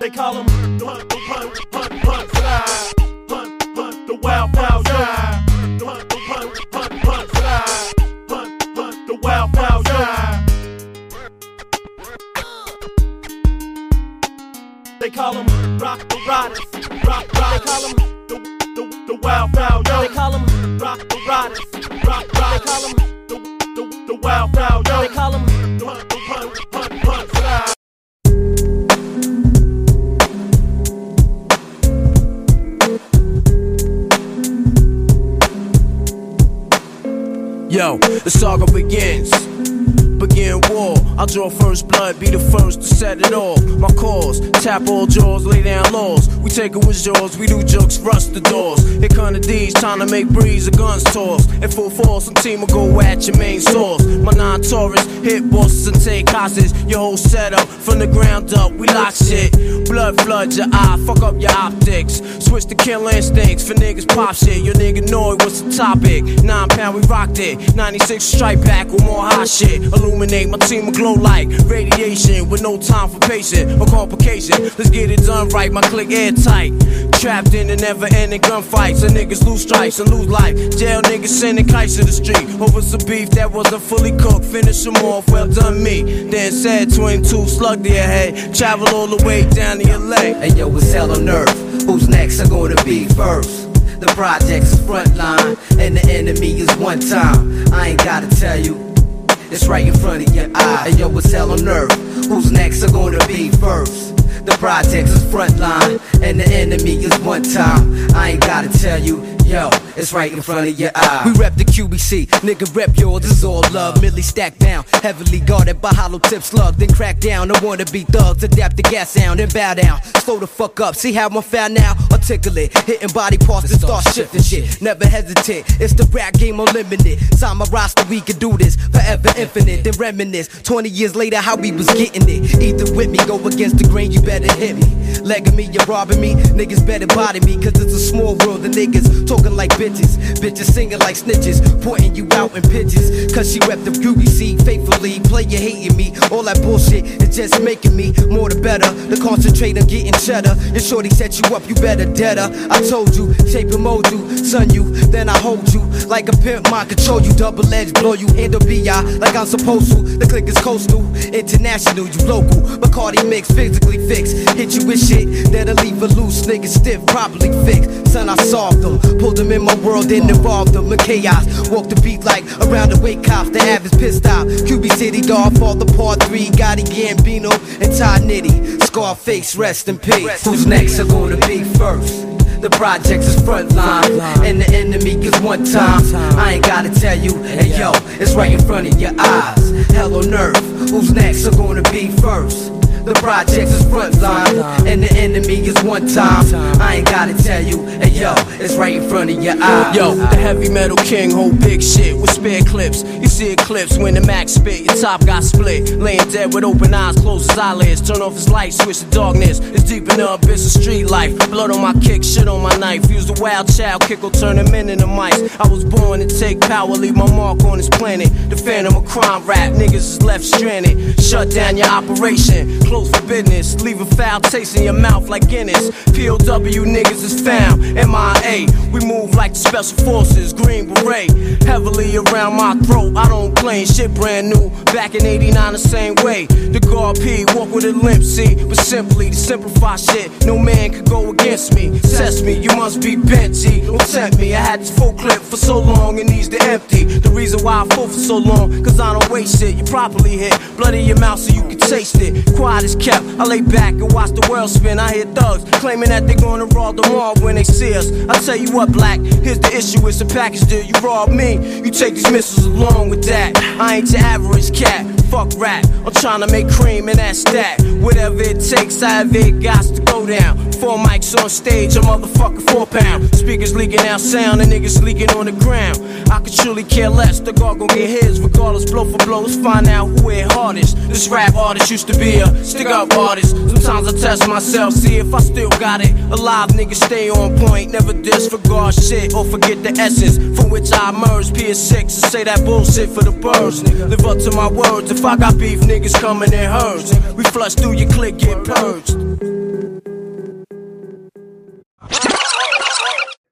They call him Hunt, Hunt, Hunt, Hunt. Hunt, the Ride. Hunt, Hunt, the Ride. They call him Rock the Riders. Rock, rock. They call him the, the, the Wild Wild They call him Rock the Riders. Rock, rock. They call him the, the, the Wild Wild They call him Yo, the saga begins. Begin war. I'll draw first blood, be the first to set it off. My cause, tap all jaws, lay down laws. We take it with jaws, we do jokes, rust the doors. Here come the D's, trying to make breeze, a guns toss. In full force, some team will go at your main source. My non Taurus, hit bosses and take hostages. Your whole setup from the ground up, we lock shit. Blood floods your eye, fuck up your optics. Switch to kill instincts for niggas pop shit. Your nigga know it, what's the topic? Nine pound, we rocked it. 96 strike back with more hot shit. Illuminate my team will glow like radiation with no time for patient or complication. Let's get it done right, my click airtight. Trapped in the never ending gunfights, and niggas lose stripes and lose life. Jail niggas sending kites to the street over some beef that wasn't fully cooked. Finish them off, well done me. Then said 22 slug your head. Travel all the way down Hey yo, it's hell on earth. Who's next are gonna be first? The project's front line, and the enemy is one time. I ain't gotta tell you. It's right in front of your eye. Hey yo, it's hell on earth. Who's next are gonna be first? The projects is front line, and the enemy is one time. I ain't gotta tell you, yo, it's right in front of your eye. We rep the QBC, nigga rep yours, this is all love. Millie stacked down, heavily guarded by hollow tip slug. Then crack down, I wanna be thugs, adapt the gas sound, and bow down. Slow the fuck up, see how I'm found now? Articulate, hitting body parts, then start shifting shit. Never hesitate, it's the rap game unlimited. Sign my roster, we can do this forever infinite. Then reminisce, 20 years later, how we was getting it. Either with me, go against the grain, you better hit me. Legging me, you're robbing me, niggas better body me, cause it's a small world, the niggas talking like bitches. Bitches singing like snitches, pointing you out in pitches. Cause she rep the QBC faithfully, play you hating me. All that bullshit is just making me more the better. The concentrate on getting cheddar. Your shorty set you up, you better deader. I told you, shape and mold you, son you, then I hold you. Like a pimp, mind control you, double edged, blow you, handle BI like I'm supposed to. The click is coastal, international, you local. Bacardi mix, physically fixed. Hit you with shit that'll leave a loose nigga stiff, properly fixed. Son, I solved them, pulled them in my world, then involved them in chaos. Walk the beat like around the wake cops, the average pissed out. QB City, God, fall the part three, Gotti Gambino, and Ty Nitty. Scarface, rest in peace. Who's next are gonna be first? The projects is front line, and the enemy is one time. I ain't gotta tell you, hey yo, it's right in front of your eyes. Hell on earth, who's next are gonna be first? The projects is front line, and the enemy is one time. I ain't gotta tell you, hey yo, it's right in front of your eyes. Yo, the heavy metal king hold big shit with spare clips. You see eclipse when the max spit, your top got split. Laying dead with open eyes, close his eyelids. Turn off his light, switch to darkness. It's deep in the abyss of street life. Blood on my kick, shit on my knife. Use the wild child, kick will turn them into mice. I was born to take power, leave my mark on this planet. The phantom of crime rap, niggas is left stranded. Shut down your operation, close for business. Leave a foul taste in your mouth like Guinness. POW niggas is found, MIA. We move like the special forces, green beret. Heavily around my throat, I don't claim shit brand new. Back in 89, the same way. The guard P, walk with a limp, see. But simply to simplify shit, no man could go against me. Test me, you must be bent, G. Don't tempt me. I had this full clip for so long, it needs to empty. The reason why I full for so long, cause I don't waste shit. You properly hit blood in your mouth so you can taste it. Quiet is kept. I lay back and watch the world spin. I hear thugs claiming that they're gonna rob the mall when they see us. I tell you what, black, here's the issue. It's a package deal. You rob me, you take these missiles along with that. I ain't your average cat. Fuck rap. I'm trying to make cream and that's that. Whatever it takes, I have it got to go down. Four mics on stage, a motherfucker four pound. Speakers leaking out sound and niggas leaking on the ground. I could truly care less. The guard gon' get his regardless. Blow for blow, let's find out who hit hardest. This rap artist used to be a Stick up artists. Sometimes I test myself, see if I still got it. Alive niggas stay on point, never disregard shit or forget the essence from which I emerged. PS6 and say that bullshit for the birds. Live up to my words. If I got beef, niggas coming in herds. We flush through your click, get purged.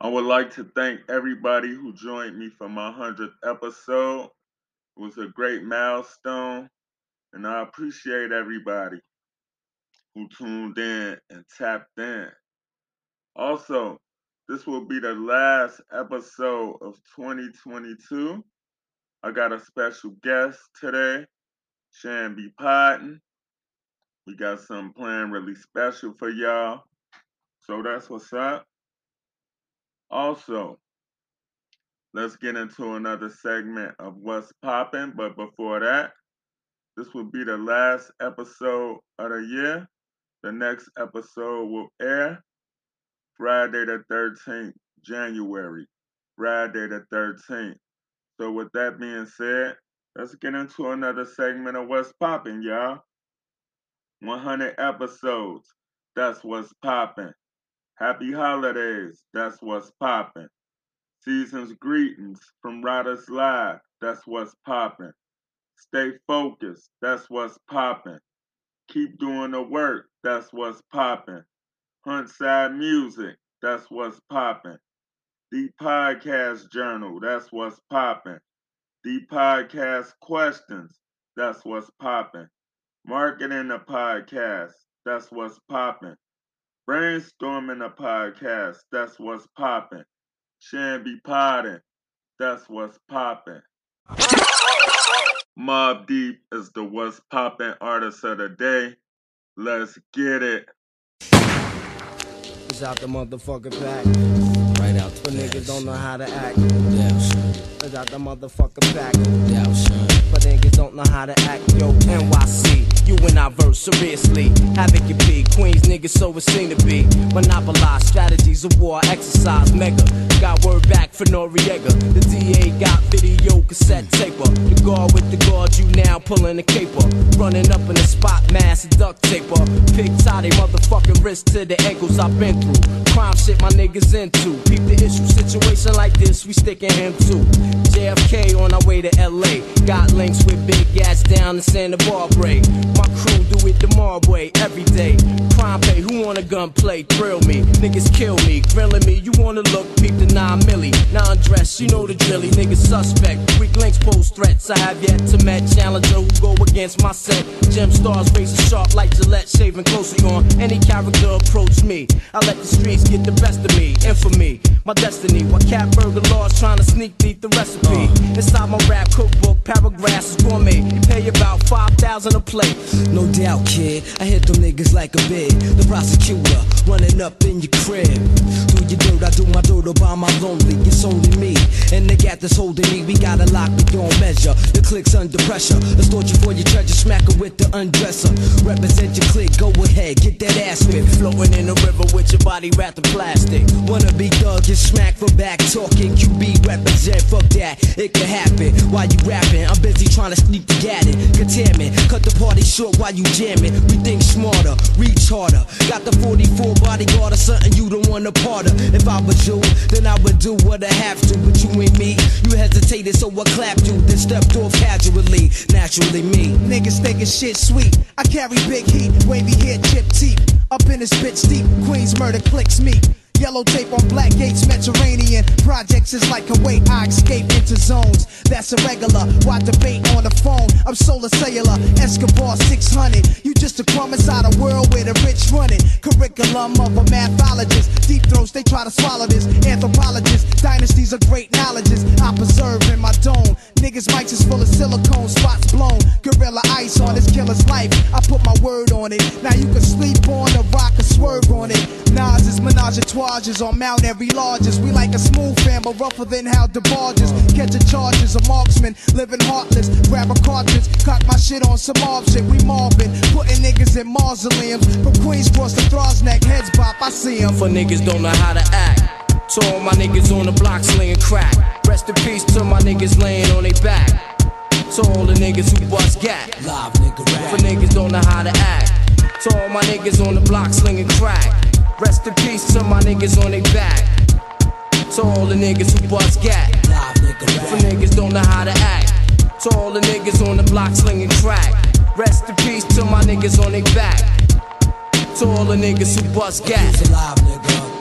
I would like to thank everybody who joined me for my 100th episode. It was a great milestone, and I appreciate everybody who tuned in and tapped in. Also, this will be the last episode of 2022. I got a special guest today, Shan B. We got something planned really special for y'all. So that's what's up. Also, let's get into another segment of what's popping. But before that, this will be the last episode of the year. The next episode will air Friday the 13th, January. Friday the 13th. So with that being said, let's get into another segment of what's popping, y'all. 100 episodes. That's what's popping. Happy holidays. That's what's popping. Season's greetings from Riders Live. That's what's popping. Stay focused. That's what's popping. Keep doing the work. That's what's popping. Huntside Music, that's what's popping. The Podcast Journal, that's what's popping. The Podcast Questions, that's what's popping. Marketing the Podcast, that's what's popping. Brainstorming the Podcast, that's what's popping. Shanby Podding, that's what's popping. Mobb Deep is the what's popping artist of the day. Let's get it. It's out the motherfucking pack. Right out For the niggas don't know how to act. Damn son. It's out the motherfucking pack. Damn son. For niggas don't know how to act. Yo, NYC. You and I verse seriously. Havoc it be. Queens niggas so it seem to be. Monopolize strategies of war. Exercise mega. Got word back for Noriega. The DA got video cassette taper. The guard with the guard, you now pulling the caper. Running up in the spot, mass and duct taper. Pig tie they motherfucking wrist to the ankles I've been through. Crime shit my niggas into. Peep the issue, situation like this, we sticking him too. JFK on our way to LA. Got links with big gas down in Santa Barbara. My crew do it the Mob way every day. Prime pay, who want a gun play? Thrill me. Niggas kill me, grilling me. You wanna look, peep the 9 milli. Non dress, you know the drilly. Niggas suspect. Weak links pose threats. I have yet to met challenger who go against my set. Gem stars razor sharp like Gillette, shaving closely on any character approach me. I let the streets get the best of me. Infamy, my destiny. What cat burger laws trying to sneak beat the recipe. Uh. Inside my rap cookbook, paragraphs is gourmet. You pay about 5,000 a plate. No doubt, kid. I hit them niggas like a bid. The prosecutor running up in your crib. Do your dirt, I do my dirt by my lonely. It's only me and the gat that's holding me. We gotta lock me on measure. The click's under pressure. Extort you for your treasure, smack her with the undresser. Represent your click, go ahead, get that ass whipped. Floating in the river with your body wrapped in plastic. Wanna be thug, get smacked for back talking. QB represent, fuck that, it could happen. While you rapping, I'm busy trying to sneak the gat in. Contamin, cut the party short while you jamming. We think smarter, reach harder. Got the 44 bodyguard or something you don't want to part of. If I was you, then I would do what I have to. But you ain't me, you hesitated, so I clapped you. Then stepped off casually, naturally me. Niggas thinking shit sweet. I carry big heat, wavy hair, chip teeth. Up in this bitch deep, Queens murder clicks me. Yellow tape on black gates, Mediterranean. Projects is like a way I escape into zones. That's irregular. Why debate on the phone? I'm solar cellular, Escobar 600. You just a crumb inside a world where the rich run it. Curriculum of a mathologist. Deep throats, they try to swallow this. Anthropologist, dynasties of great knowledges. I preserve in my dome. Niggas' mics is full of silicone, spots blown. Gorilla ice on this killer's life. I put my word on it. Now you can sleep on a rock or swerve on it. Nas is menage a twages on Mount Every largest. We like a smooth fan, but rougher than how the barges. Catching charges, a marksman, living heartless. Grab a cartridge, cock my shit on some mob shit. We mobbing, putting niggas in mausoleums. From Queens cross to Throggs Neck, heads pop, I see see 'em. For niggas don't know how to act. To all my niggas on the block slinging crack. Rest in peace to my niggas laying on their back. To all the niggas who bust gat. Live nigga rap. For niggas don't know how to act. To all my niggas on the block slinging crack. Rest in peace to my niggas on their back. To all the niggas who bust gat. For niggas don't know how to act. To all the niggas on the block slinging crack. Rest in peace to my niggas on their back. To all the niggas who bust gat.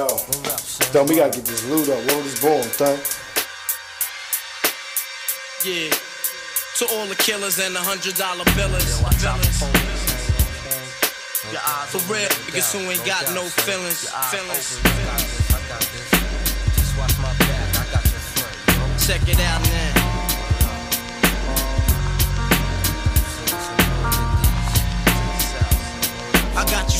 Yo, Dumb, we gotta get this loot up. What was born, son? Yeah. To all the killers and the hundred dollar billers. billers. For real, niggas who ain't got no feelings. Feelings. Check it out now. I got you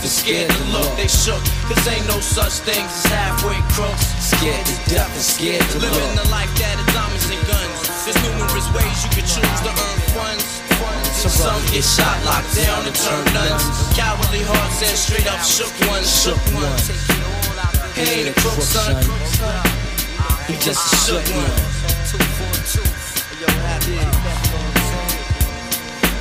and scared to look. They shook. Cause ain't no such things as halfway crooks. Scared to death and scared to Living look. the life that that is diamonds and guns. There's numerous ways you can choose to earn funds. Some get shot, locked down, and turn nuns. Cowardly hearts and straight up shook ones. Shook ones. He ain't a crook, son. He just a shook one.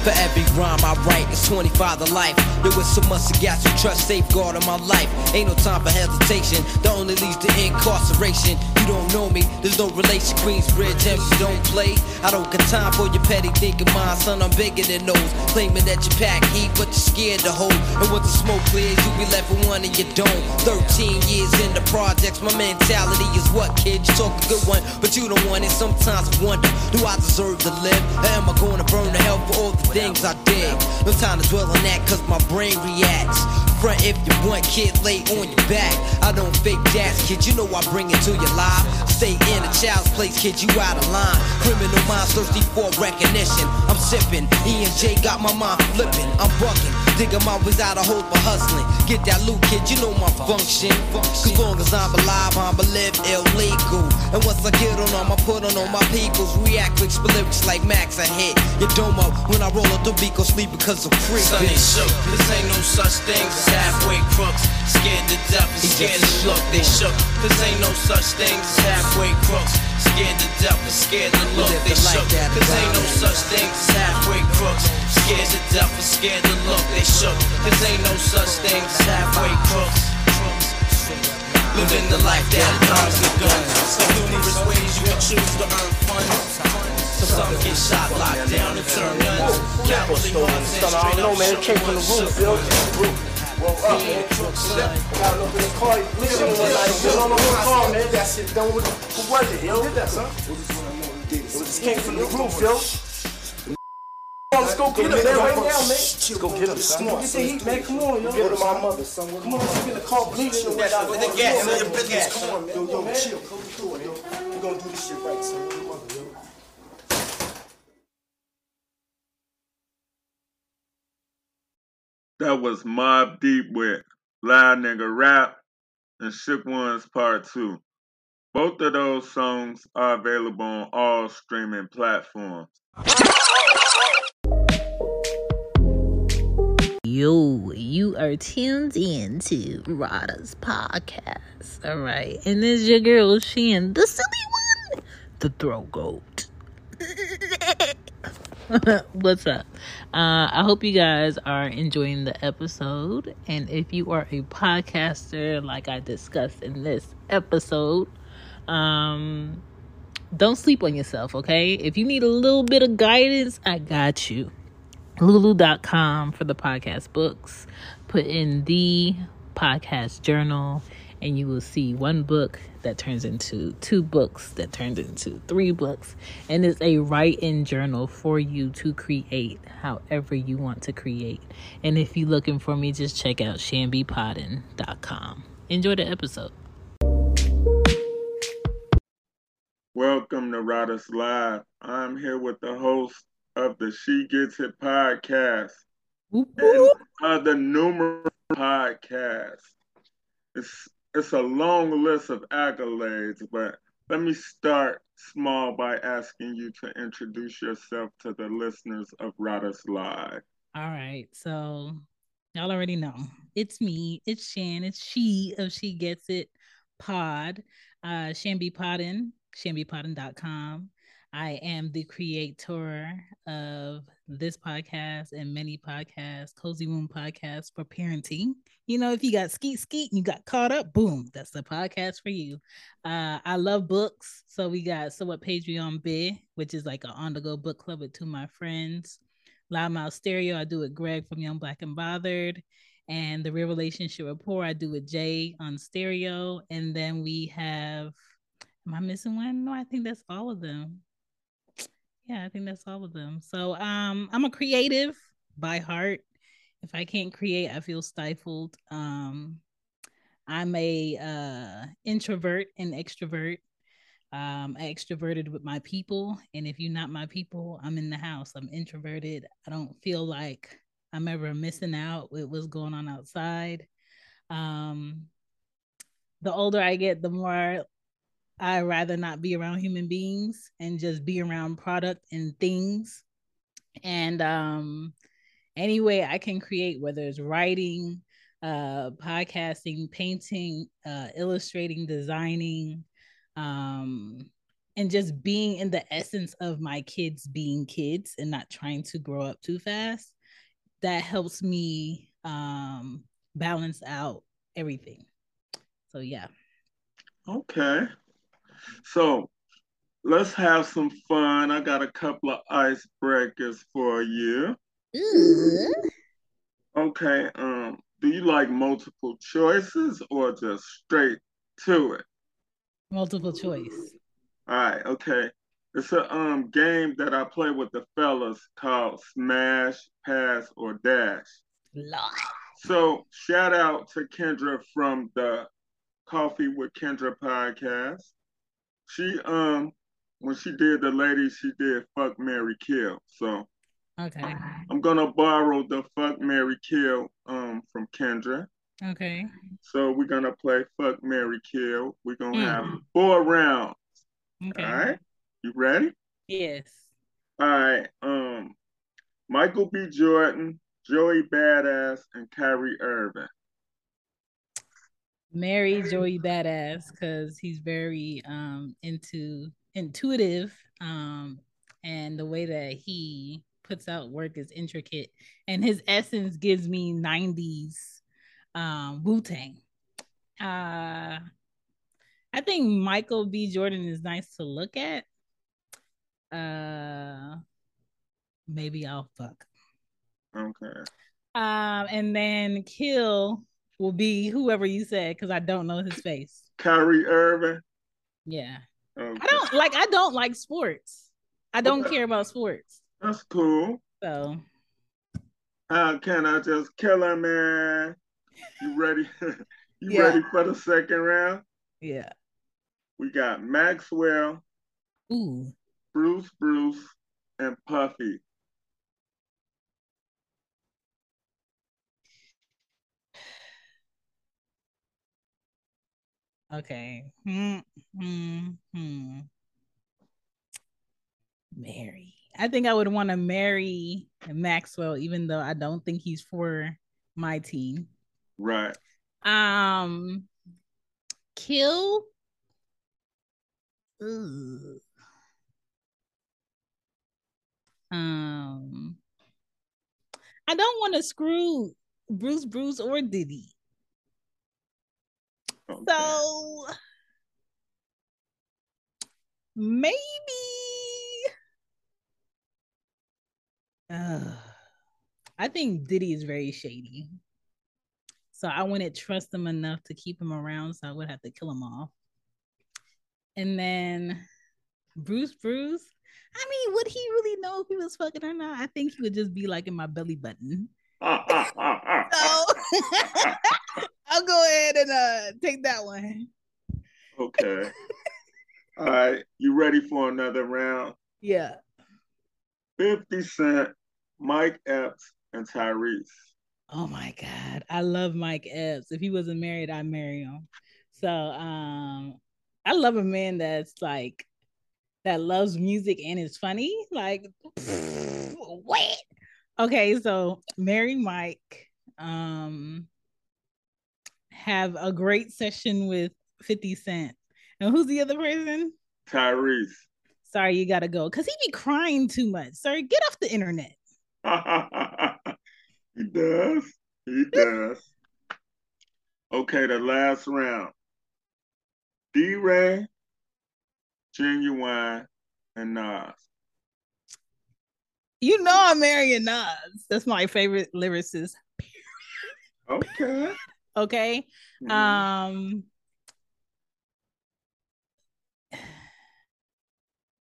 For every rhyme I write, it's 25 to life. There was so much to got and trust safeguard on my life. Ain't no time for hesitation. That only leads to incarceration. You don't know me, there's no relation. Queensbridge, you don't play. I don't got time for your petty thinking, mind, son. I'm bigger than those. Claiming that you pack heat, but you're scared to hold. And once the smoke clears, you be left with one and you don't. 13 years in the projects, my mentality is what, kid? You talk a good one, but you don't want it. Sometimes I wonder, do I deserve to live? Or am I gonna burn to hell for all the things I did? No time to dwell on that, cause my brain reacts. Front if you want, kid, lay on your back. I don't fake jazz, kid, you know I bring it to your life. Stay in a child's place, kid, you out of line. Criminal minds thirsty for recognition. I'm sipping, E and J got my mind flipping. I'm bucking, digging my ways out of hope for hustling. Get that loot, kid, you know my function. Cause long as I'm alive, I'm live illegal. And once I get on them, I put on all my peoples. React with lyrics like Max, I hit your domo. When I roll up the beat, go sleep because I'm free. Son, they shook. This ain't no such thing as halfway crooks. Scared to death and scared to look. They shook. This ain't no such thing as halfway crooks. Scared to death and scared to look. They shook. This ain't no such thing as halfway crooks. Scared to death and scared to look. They shook. This ain't no such thing as halfway crooks. Living the life that comes with guns. So numerous ways you can choose to earn funds. Some get shot, locked down, and turn guns. And Son, I don't know, man. It came from the roof, yo. Woke up, man. Got up in the car, listen on man. That shit done with. Who was it, yo? Did that, son? It was came from the roof, yo. Let's go get him, man, right now, man. Let's go get him, son. Come on, get the heat, man. Come on, yo. Go to my mother, son. Come on, in the car, bleaching and the gas, on, your man. business. Come on, man. Yo, yo, chill. Come through it, yo. We gonna do this shit right, son. Come on, yo. That was Mobb Deep with Loud Nigga Rap and Shook Ones Part 2. Both of those songs are available on all streaming platforms. Yo, you are tuned in to Rada's podcast. All right. And this is your girl, Shan, the silly one, the throw goat. What's up? Uh, I hope you guys are enjoying the episode. And if you are a podcaster, like I discussed in this episode, um, don't sleep on yourself, okay? If you need a little bit of guidance, I got you. Lulu.com for the podcast books. Put in the podcast journal, and you will see one book that turns into two books, that turns into three books. And it's a write in journal for you to create however you want to create. And if you're looking for me, just check out shambypodden.com. Enjoy the episode. Welcome to Riders Live. I'm here with the host of the She Gets It podcast Whoop, and whoop. other numerous podcasts. It's it's a long list of accolades, but let me start small by asking you to introduce yourself to the listeners of Riders Live. All right. So y'all already know. It's me. It's Shan. It's she of She Gets It Pod. Uh Shamby Podden, shambypodden.com. I am the creator of this podcast and many podcasts, Cozy Moon podcast for parenting. You know, if you got skeet skeet and you got caught up, boom, that's the podcast for you. Uh, I love books. So we got So What Patreon Bid, which is like an on-the-go book club with two of my friends. Loudmouth Stereo, I do with Greg from Young Black and Bothered. And the Real Relationship Rapport, I do with Jay on stereo. And then we have, am I missing one? No, I think that's all of them. Yeah, I think that's all of them. So um I'm a creative by heart. If I can't create, I feel stifled. Um I'm a uh introvert and extrovert. Um I extroverted with my people and if you're not my people, I'm in the house. I'm introverted. I don't feel like I'm ever missing out with what's going on outside. Um the older I get, the more I rather not be around human beings and just be around product and things. And um any way I can create, whether it's writing, uh, podcasting, painting, uh, illustrating, designing, um, and just being in the essence of my kids being kids and not trying to grow up too fast, that helps me um balance out everything. So yeah. Okay. So let's have some fun. I got a couple of icebreakers for you. Okay. Um, do you like multiple choices or just straight to it? Multiple choice. All right, okay. It's a um game that I play with the fellas called Smash, Pass, or Dash. Lord. So shout out to Kendra from the Coffee with Kendra podcast. She um when she did the ladies, she did fuck Marry Kill. So Okay. I'm gonna borrow the fuck Marry Kill um from Kendra. Okay. So we're gonna play fuck Marry Kill. We're gonna Mm. have four rounds. Okay. All right. You ready? Yes. All right. Um Michael B. Jordan, Joey Badass, and Kyrie Irving. Marry Joey Badass because he's very um into intuitive um and the way that he puts out work is intricate and his essence gives me 90s um Wu-Tang. Uh I think Michael B. Jordan is nice to look at. Uh maybe I'll fuck. Okay. Um and then kill will be whoever you said because I don't know his face. Kyrie Irving. Yeah. Okay. I don't like I don't like sports. I don't Okay. care about sports. That's cool. So How can I just kill him, man? You ready? you Yeah. ready for the second round? yeah. We got Maxwell, Ooh. Bruce Bruce, and Puffy. Okay. Hmm. Hmm. Hmm. Marry. I think I would want to marry Maxwell, even though I don't think he's for my team. Right. Um, kill. Ugh. Um, I don't want to screw Bruce, Bruce, or Diddy. Okay. So maybe. Uh, I think Diddy is very shady. So I wouldn't trust him enough to keep him around. So I would have to kill him off. And then Bruce Bruce. I mean, would he really know if he was fucking or not? I think he would just be like in my belly button. so I'll go ahead and uh take that one. Okay. All right. You ready for another round? Yeah. 50 Cent, Mike Epps, and Tyrese. Oh my God. I love Mike Epps. If he wasn't married, I'd marry him. So um I love a man that's like that loves music and is funny. Like what? Okay, so marry Mike. Um have a great session with 50 Cent. And who's the other person? Tyrese. Sorry, you gotta go. Cause he be crying too much. Sorry, get off the internet. he does. He does. okay, the last round. D Ray, Ginuwine, and Nas. You know I'm marrying Nas. That's my favorite lyricist. Okay. Okay. Mm-hmm. Um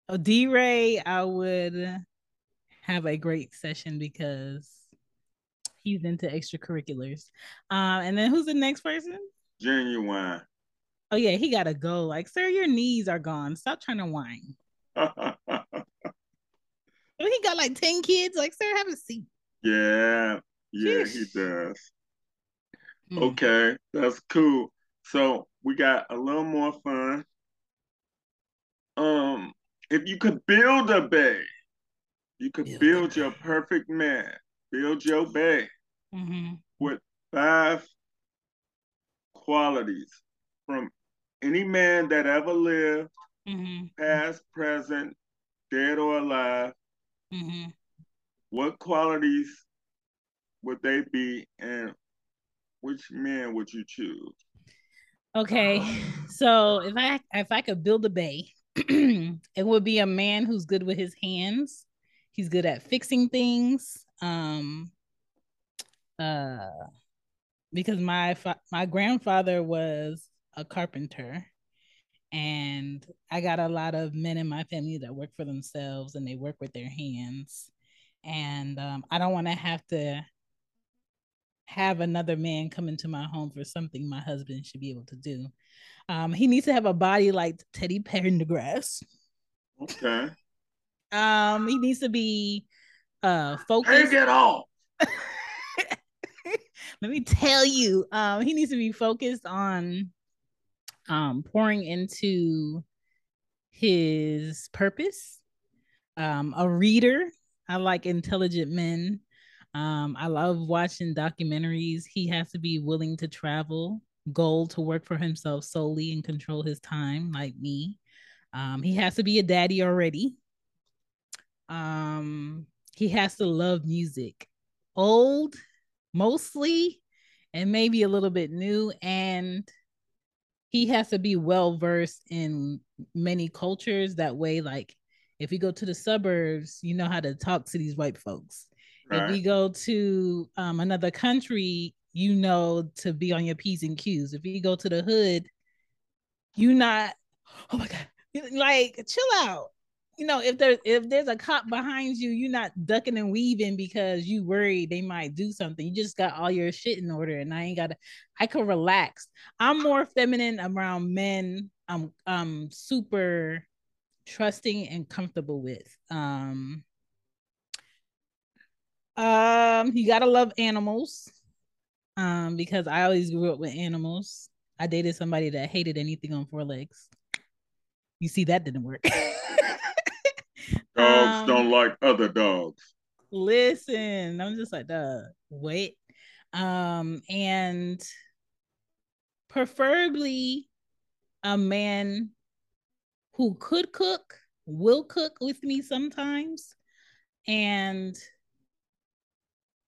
Oh, D Ray, I would have a great session because he's into extracurriculars. Um, and then who's the next person? Ginuwine Oh yeah, he gotta go. Like, sir, your knees are gone. Stop trying to whine. oh, he got like 10 kids. Like, sir, have a seat. Yeah, yeah, Sheesh. he does. Mm. Okay, that's cool. So we got a little more fun. Um, if you could build a bay, you could build, build your perfect man, build your bay mm-hmm. with five qualities from any man that ever lived, mm-hmm. past, present, dead or alive. Mm-hmm. What qualities would they be, and which man would you choose? Okay, so if I if I could build a bay, it would be a man who's good with his hands. He's good at fixing things. Um, uh, because my fa- my grandfather was a carpenter, and I got a lot of men in my family that work for themselves and they work with their hands, and um, I don't want to have to have another man come into my home for something my husband should be able to do. Um, he needs to have a body like Teddy Pendergrass. Okay. Um, he needs to be uh focused. Take it off. Let me tell you, um, he needs to be focused on um pouring into his purpose. Um, a reader. I like intelligent men. Um, I love watching documentaries. He has to be willing to travel goal to work for himself solely and control his time, like me. Um, he has to be a daddy already. Um, he has to love music, old mostly, and maybe a little bit new. And he has to be well versed in many cultures. That way, like if you go to the suburbs, you know how to talk to these white folks. Right. If we go to um, another country, you know to be on your P's and Q's. If you go to the hood, you not, oh my God, like chill out. You know, if there's if there's a cop behind you, you're not ducking and weaving because you worried they might do something. You just got all your shit in order, and I ain't gotta. I can relax. I'm more feminine around men. I'm um super trusting and comfortable with. Um, um, you gotta love animals um, because I always grew up with animals. I dated somebody that hated anything on four legs. You see, that didn't work. dogs um, don't like other dogs. Listen, I'm just like, uh, wait. Um, and preferably a man who could cook, will cook with me sometimes, and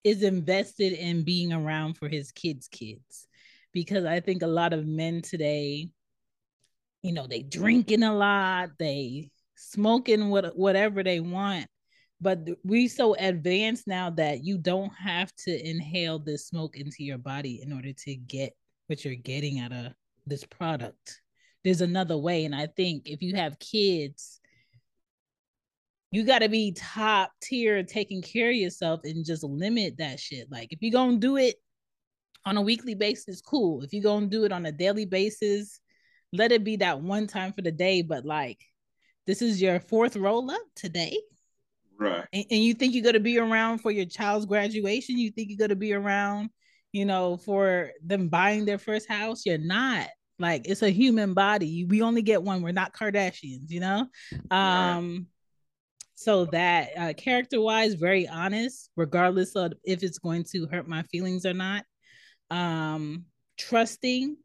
is invested in being around for his kids' kids. Because I think a lot of men today you know, they drinking a lot, they smoking what whatever they want. But we so advanced now that you don't have to inhale this smoke into your body in order to get what you're getting out of this product. There's another way. And I think if you have kids, you got to be top tier taking care of yourself and just limit that shit. Like if you're going to do it on a weekly basis, cool. If you're going to do it on a daily basis, let it be that one time for the day. But like, this is your fourth roll up today. Right. And, and you think you're going to be around for your child's graduation? You think you're going to be around, you know, for them buying their first house? You're not. Like, it's a human body. We only get one. We're not Kardashians, you know? Um, so that uh, character wise very honest regardless of if it's going to hurt my feelings or not um trusting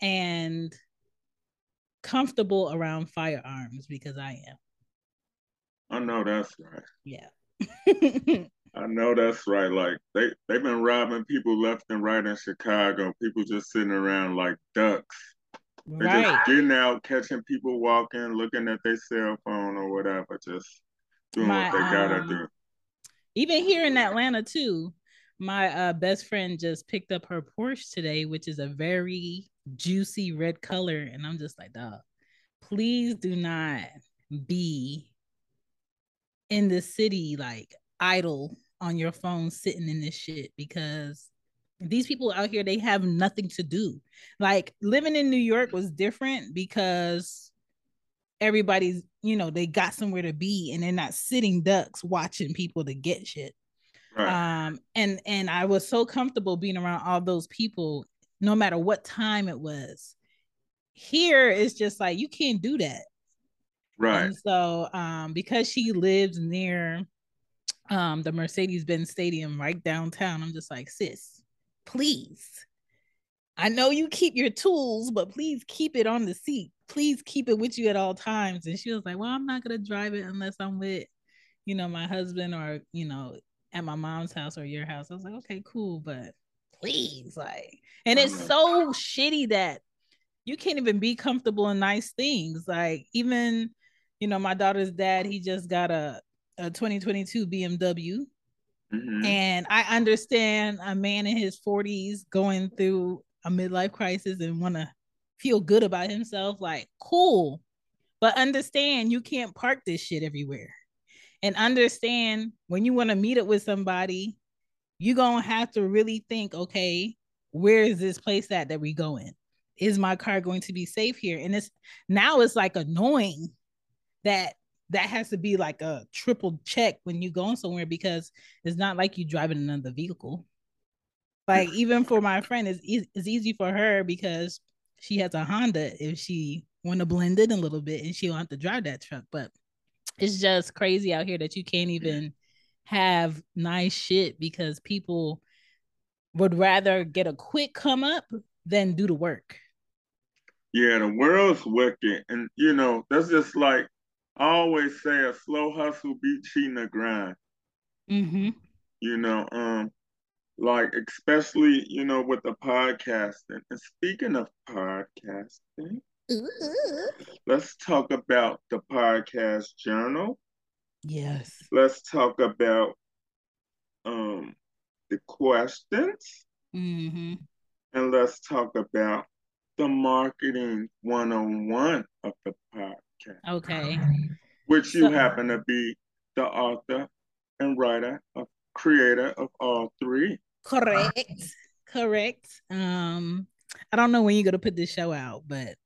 and comfortable around firearms because i am I know that's right. yeah I know that's right. Like they they've been robbing people left and right in Chicago. People just sitting around like ducks. They're right just getting out, catching people walking, looking at their cell phone or whatever, just doing My, what they gotta um, do. even here in atlanta too my uh, best friend just picked up her porsche today which is a very juicy red color and i'm just like dog please do not be in the city like idle on your phone sitting in this shit because these people out here they have nothing to do like living in new york was different because everybody's you know they got somewhere to be and they're not sitting ducks watching people to get shit. Right. um and and i was so comfortable being around all those people no matter what time it was. Here it's just like you can't do that. Right. and so um because she lives near um the mercedes-benz stadium right downtown i'm just like sis please. I know you keep your tools but please keep it on the seat please keep it with you at all times. And she was like well i'm not going to drive it unless i'm with you know my husband or you know at my mom's house or your house. I was like okay cool but please like and it's so shitty that you can't even be comfortable in nice things. Like even you know my daughter's dad he just got a a 2022 bmw Mhm. and I understand a man in his 40s going through a midlife crisis and want to feel good about himself. Like, cool. But understand you can't park this shit everywhere. And understand when you want to meet up with somebody, you're going to have to really think, okay, where is this place at that we going? Is my car going to be safe here? And it's now it's like annoying that that has to be like a triple check when you going somewhere because it's not like you driving another vehicle. Like even for my friend, it's it's easy for her because she has a Honda. If she want to blend in a little bit, and she don't have to drive that truck, but it's just crazy out here that you can't even have nice shit because people would rather get a quick come up than do the work. Yeah, the world's wicked, and you know that's just like I always say: a slow hustle beat cheating the grind. Mm-hmm. You know, um, like especially you know with the podcasting. And speaking of podcasting, let's talk about the podcast journal. Yes. Let's talk about um the questions, Mm-hmm. and let's talk about the marketing one on one of the podcast. Okay. which you So- happen to be the author and writer of creator of all three. Correct. Correct. Um, I don't know when you're gonna put this show out, but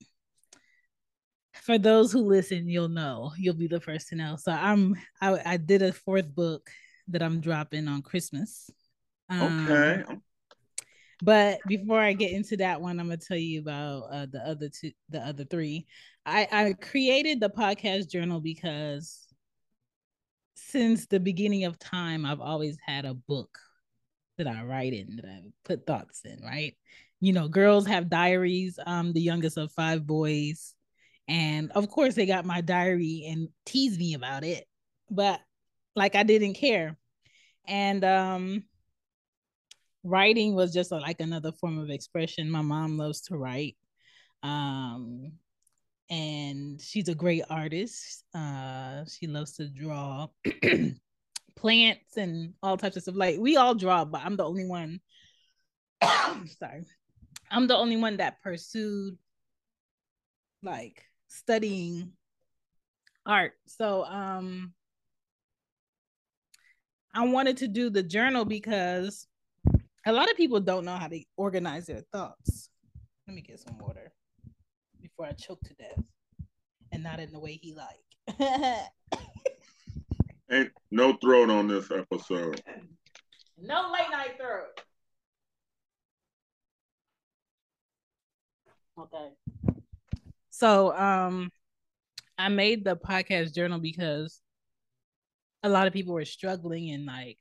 for those who listen, you'll know. You'll be the first to know. So I'm I, I did a fourth book that I'm dropping on Christmas. Um, Okay. but before I get into that one, I'm gonna tell you about uh, the other two, the other three. I I created the podcast journal because since the beginning of time, I've always had a book that I write in, that I put thoughts in. Right? You know, girls have diaries. I'm the youngest of five boys, and of course they got my diary and teased me about it, but like I didn't care, and um writing was just a, like another form of expression. My mom loves to write. Um, and she's a great artist. Uh, she loves to draw plants and all types of stuff. Like we all draw, but I'm the only one. sorry, I'm the only one that pursued like studying art. So um I wanted to do the journal because a lot of people don't know how to organize their thoughts. Let me get some water before I choke to death. And not in the way he like. Ain't no throat on this episode. No late night throat. Okay. So um I made the podcast journal because a lot of people were struggling in like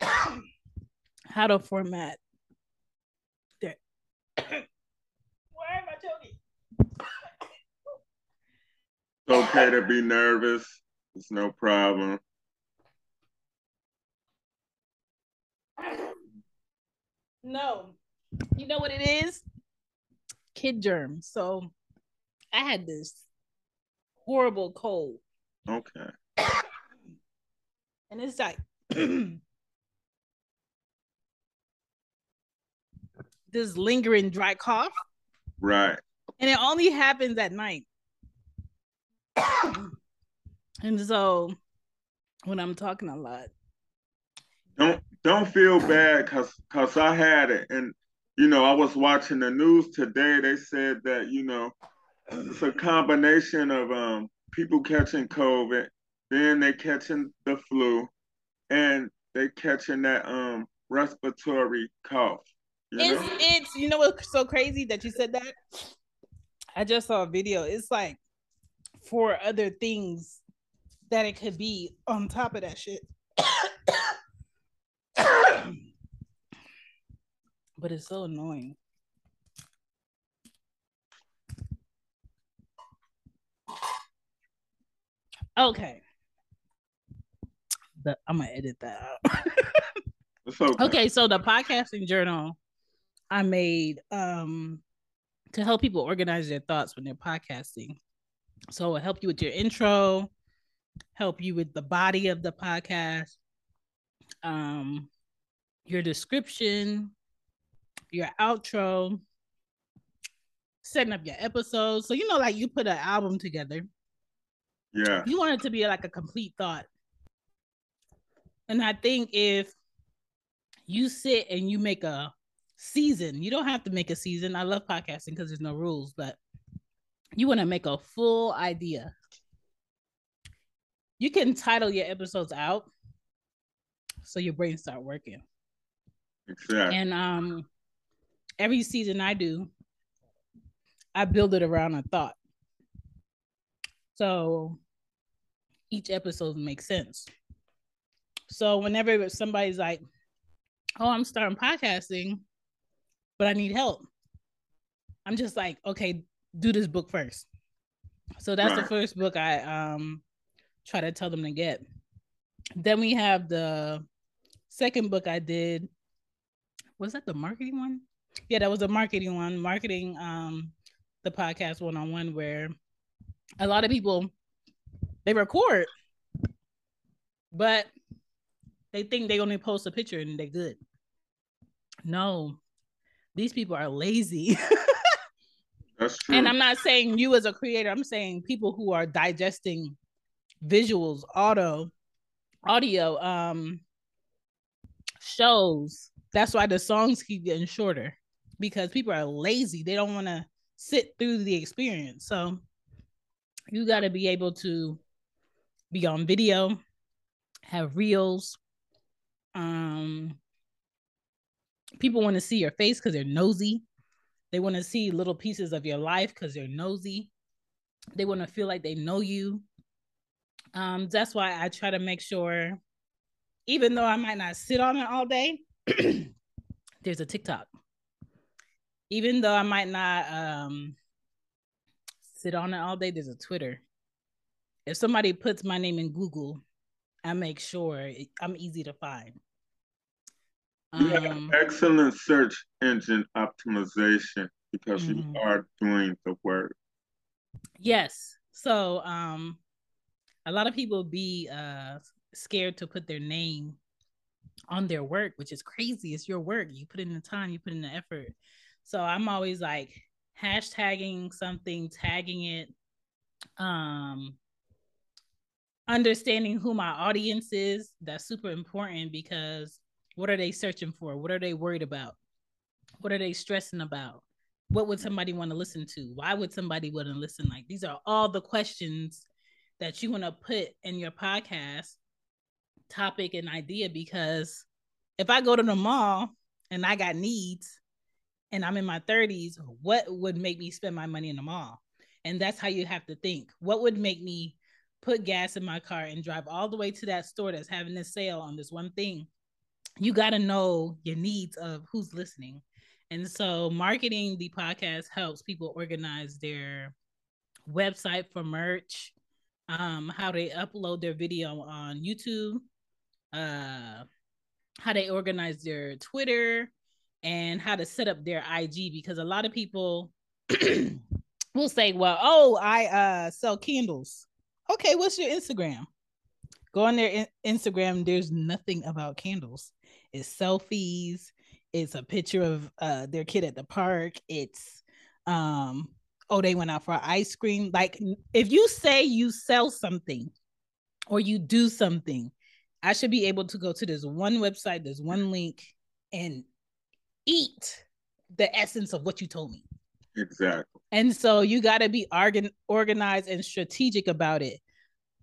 how to format their why am I choking? It's okay to be nervous. It's no problem. No. You know what it is? Kid germ. So I had this horrible cold. Okay. And it's like this lingering dry cough. Right. And it only happens at night. And so when I'm talking a lot, Don't don't feel bad cause cause I had it and you know I was watching the news today. They said that you know it's a combination of um people catching COVID, then they catching the flu, and they catching that um respiratory cough. You it's know? it's you know what's so crazy that you said that? I just saw a video. It's like four other things that it could be on top of that shit. but it's so annoying. Okay. The, I'm gonna edit that out. Okay. okay, so the podcasting journal I made um to help people organize their thoughts when they're podcasting. So it help you with your intro, help you with the body of the podcast, um, your description, your outro, setting up your episodes. So you know, like you put an album together, Yeah. you want it to be like a complete thought. And I think if you sit and you make a season, you don't have to make a season. I love podcasting because there's no rules, but you want to make a full idea. You can title your episodes out so your brain start working. Exactly. And um every season I do, I build it around a thought. So each episode makes sense. So whenever somebody's like, "Oh, I'm starting podcasting, but I need help," I'm just like, "Okay, do this book first. So that's the first book I um try to tell them to get. Then we have the second book I did. Was that the marketing one? Yeah, that was the marketing one. Marketing um the podcast one on one where a lot of people they record, but they think they only post a picture and they're good. No, these people are lazy. That's true. and I'm not saying you as a creator, I'm saying people who are digesting visuals, auto, audio, um, shows. That's why the songs keep getting shorter because people are lazy. They don't want to sit through the experience. So you got to be able to be on video, have reels. Um, people want to see your face because they're nosy. They want to see little pieces of your life because they're nosy. They want to feel like they know you. Um, that's why I try to make sure, even though I might not sit on it all day, there's a TikTok. Even though I might not um, sit on it all day, there's a Twitter. If somebody puts my name in Google, I make sure it, I'm easy to find. You have Um, excellent search engine optimization. because Mhm. you are doing the work. Yes. So um a lot of people be uh scared to put their name on their work, which is crazy. It's your work. You put in the time, you put in the effort. So I'm always like hashtagging something, tagging it, um understanding who my audience is. That's super important because what are they searching for? What are they worried about? What are they stressing about? What would somebody want to listen to? Why would somebody want to listen? Like these are all the questions that you want to put in your podcast topic and idea because if I go to the mall and I got needs and I'm in my 30s, what would make me spend my money in the mall? And that's how you have to think. What would make me put gas in my car and drive all the way to that store that's having a sale on this one thing? You got to know your needs of who's listening. And so marketing the podcast helps people organize their website for merch, um, how they upload their video on YouTube, uh, how they organize their Twitter, and how to set up their IG because a lot of people will say, "Well, oh, I uh sell candles." Okay, what's your Instagram? Go on their in- Instagram. There's nothing about candles. It's selfies. It's a picture of uh their kid at the park. It's um oh they went out for ice cream. Like if you say you sell something or you do something, I should be able to go to this one website, this one link, and eat the essence of what you told me. Exactly. And so you got to be organ- organized and strategic about it.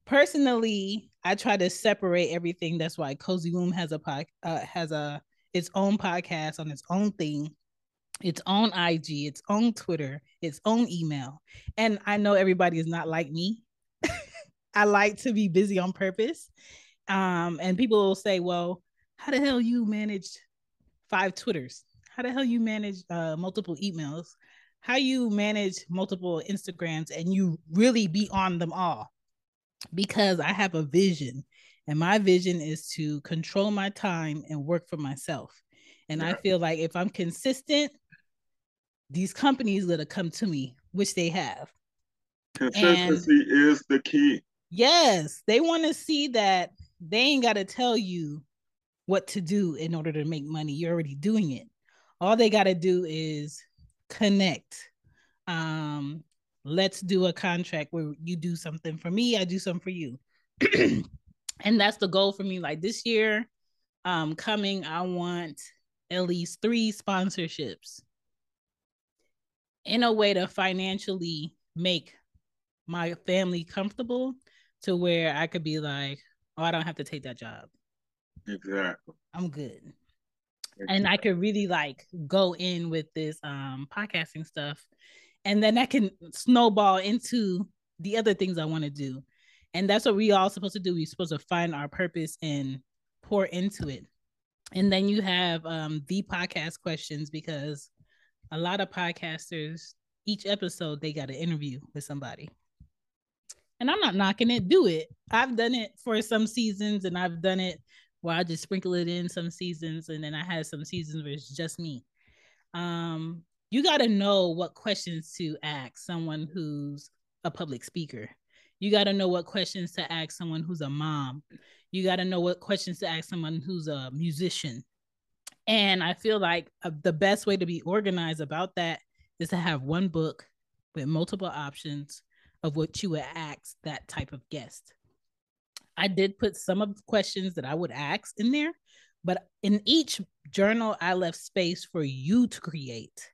Personally, I try to separate everything. That's why Cozy Womb has a pod, uh, has a its own podcast on its own thing, its own IG, its own Twitter, its own email. And I know everybody is not like me. I like to be busy on purpose. Um, and people will say, "Well, how the hell you managed five Twitters? How the hell you manage uh, multiple emails? How you manage multiple Instagrams and you really be on them all?" Because I have a vision, and my vision is to control my time and work for myself. And I feel like if I'm consistent, these companies gonna come to me, which they have. Consistency is the key. Yes, they want to see that they ain't got to tell you what to do in order to make money. You're already doing it. All they got to do is connect. Um, let's do a contract where you do something for me, I do something for you. and that's the goal for me. Like this year, um, coming, I want at least three sponsorships in a way to financially make my family comfortable to where I could be like, oh, I don't have to take that job. Exactly. I'm good. And I could really like go in with this um podcasting stuff. And then that can snowball into the other things I want to do. And that's what we all supposed to do. We're supposed to find our purpose and pour into it. And then you have um the podcast questions because a lot of podcasters, each episode, they got an interview with somebody. And I'm not knocking it, do it. I've done it for some seasons and I've done it where I just sprinkle it in some seasons and then I had some seasons where it's just me. Um, you got to know what questions to ask someone who's a public speaker. You got to know what questions to ask someone who's a mom. You got to know what questions to ask someone who's a musician. And I feel like uh, the best way to be organized about that is to have one book with multiple options of what you would ask that type of guest. I did put some of the questions that I would ask in there, but in each journal, I left space for you to create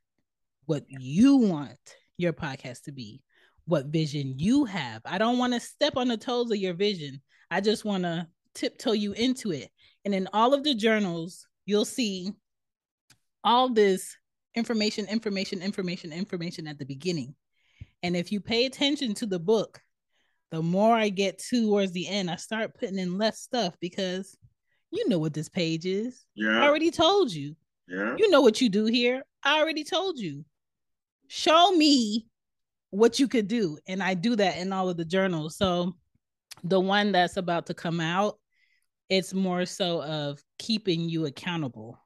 what you want your podcast to be, what vision you have. I don't want to step on the toes of your vision. I just want to tiptoe you into it. And in all of the journals, you'll see all this information, information, information, information at the beginning. And if you pay attention to the book, the more I get towards the end, I start putting in less stuff because you know what this page is. Yeah. I already told you. Yeah. You know what you do here. I already told you. Show me what you could do. And I do that in all of the journals. So the one that's about to come out, it's more so of keeping you accountable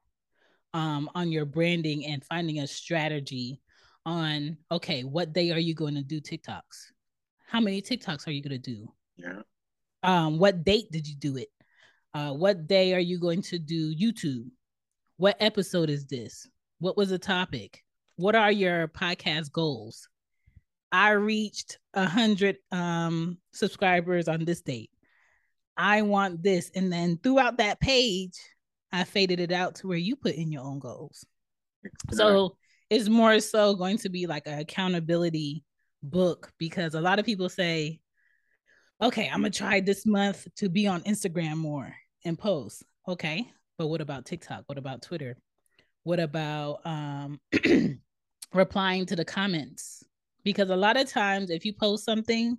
um, on your branding and finding a strategy on okay, what day are you going to do TikToks? How many TikToks are you going to do? Yeah. Um, what date did you do it? Uh, what day are you going to do YouTube? What episode is this? What was the topic? What are your podcast goals? I reached a hundred um subscribers on this date. I want this. And then throughout that page, I faded it out to where you put in your own goals. So it's more so going to be like an accountability book because a lot of people say, okay, I'm gonna try this month to be on Instagram more and post. Okay, but what about TikTok? What about Twitter? What about um replying to the comments? Because a lot of times if you post something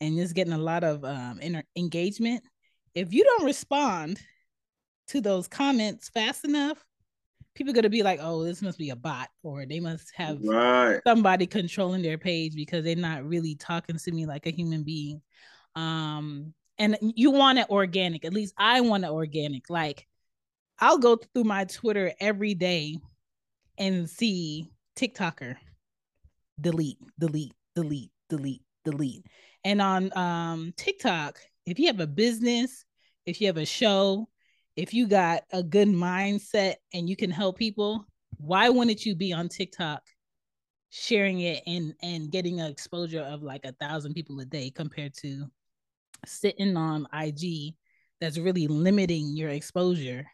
and it's getting a lot of um inter- engagement, if you don't respond to those comments fast enough, people are gonna be like, "Oh, this must be a bot," or they must have Right. somebody controlling their page because they're not really talking to me like a human being. Um, and you want it organic. At least I want it organic. Like I'll go through my Twitter every day and see TikToker delete, delete, delete, delete, delete. And on um TikTok, if you have a business, if you have a show, if you got a good mindset and you can help people, why wouldn't you be on TikTok sharing it and and getting an exposure of like a thousand people a day compared to sitting on IG that's really limiting your exposure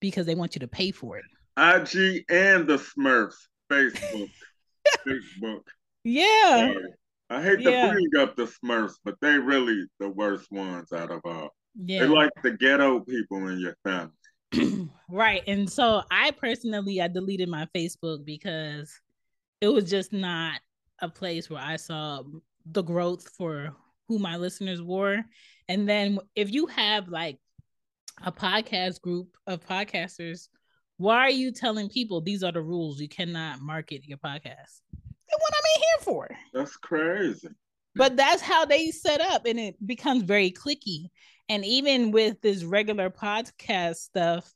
because they want you to pay for it. IG and the Smurfs. Facebook. Facebook. Yeah. Sorry. I hate Yeah. to bring up the Smurfs, but they really the worst ones out of all. Yeah. They like the ghetto people in your family. right. And so I personally I deleted my Facebook because it was just not a place where I saw the growth for who my listeners were. And then if you have like a podcast group of podcasters, why are you telling people these are the rules? You cannot market your podcast. And I'm in here for? That's crazy. But that's how they set up, and it becomes very cliquey. And even with this regular podcast stuff,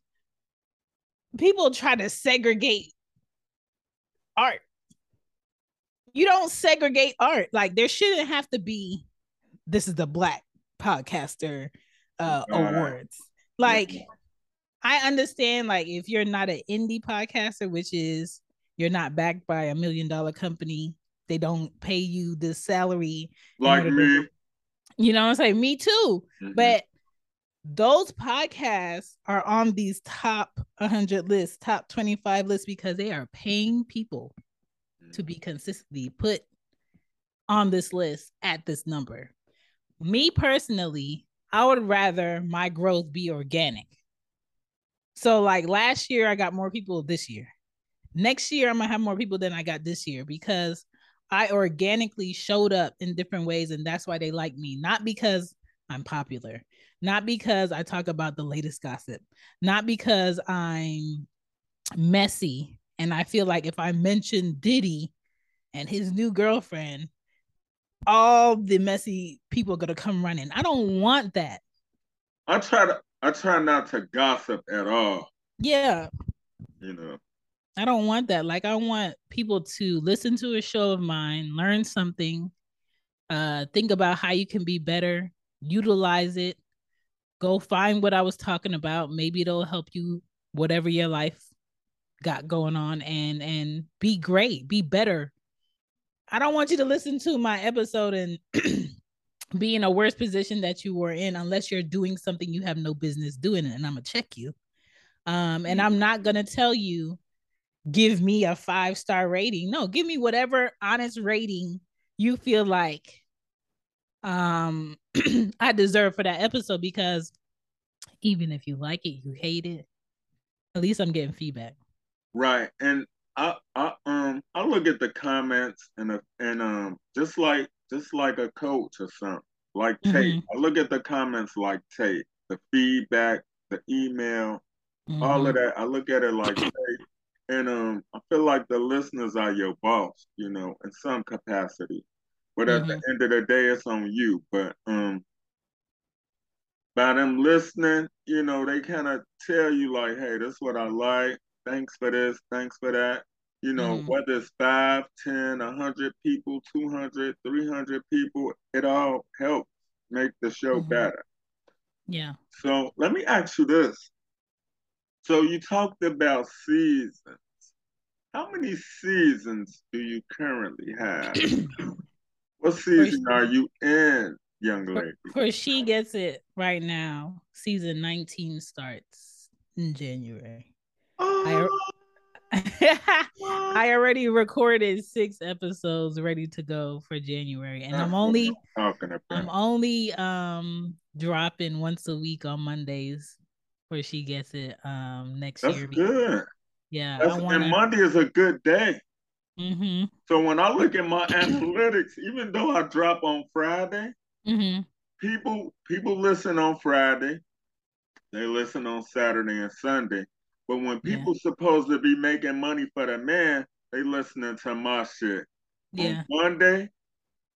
people try to segregate art. You don't segregate art. Like there shouldn't have to be this is the black podcaster uh awards. Like I understand like if you're not an indie podcaster, which is you're not backed by a million dollar company, they don't pay you the salary. Like me. You know what I'm saying? Me too. Mhm. But those podcasts are on these top 100 lists, top 25 lists because they are paying people to be consistently put on this list at this number. Me personally, I would rather my growth be organic. So, like last year, I got more people this year. Next year, I'm gonna have more people than I got this year because I organically showed up in different ways, and that's why they like me. Not because I'm popular, not because I talk about the latest gossip, not because I'm messy and I feel like if I mention Diddy and his new girlfriend, all the messy people are gonna come running. I don't want that. I try to I try not to gossip at all. Yeah, You know. I don't want that. Like I want people to listen to a show of mine, learn something, uh, think about how you can be better, utilize it, go find what I was talking about. Maybe it'll help you whatever your life got going on and and be great, be better. I don't want you to listen to my episode and be in a worse position that you were in unless you're doing something you have no business doing and I'm gonna check you. Um, and I'm not gonna tell you give me a five star rating. No, give me whatever honest rating you feel like um I deserve for that episode because even if you like it, you hate it, at least I'm getting feedback. Right. And I I um I look at the comments and a, and um just like just like a coach or something. Like tape. I look at the comments like tape, the feedback, the email, all of that. I look at it like tape. And um I feel like the listeners are your boss, you know, in some capacity. But at the end of the day it's on you. But um by them listening, you know, they kind of tell you like, hey, this is what I like. Thanks for this, thanks for that. You know, Mhm. whether it's five, ten, a hundred people, 200, 300 people, it all helps make the show Mhm. better. Yeah. So let me ask you this. So you talked about seasons. How many seasons do you currently have? what season are you in, young lady? for she gets it right now. Season 19 starts in January. I, I already recorded six episodes ready to go for January, and I'm only about. I'm only um dropping once a week on Mondays where she gets it um next That's year. good. Yeah, That's, I and. Monday is a good day. hmm So when I look at my analytics, even though I drop on Friday, hmm people people listen on Friday, they listen on Saturday and Sunday. But when Yeah. people supposed to be making money for the man, they listening to my shit. Yeah, On Monday,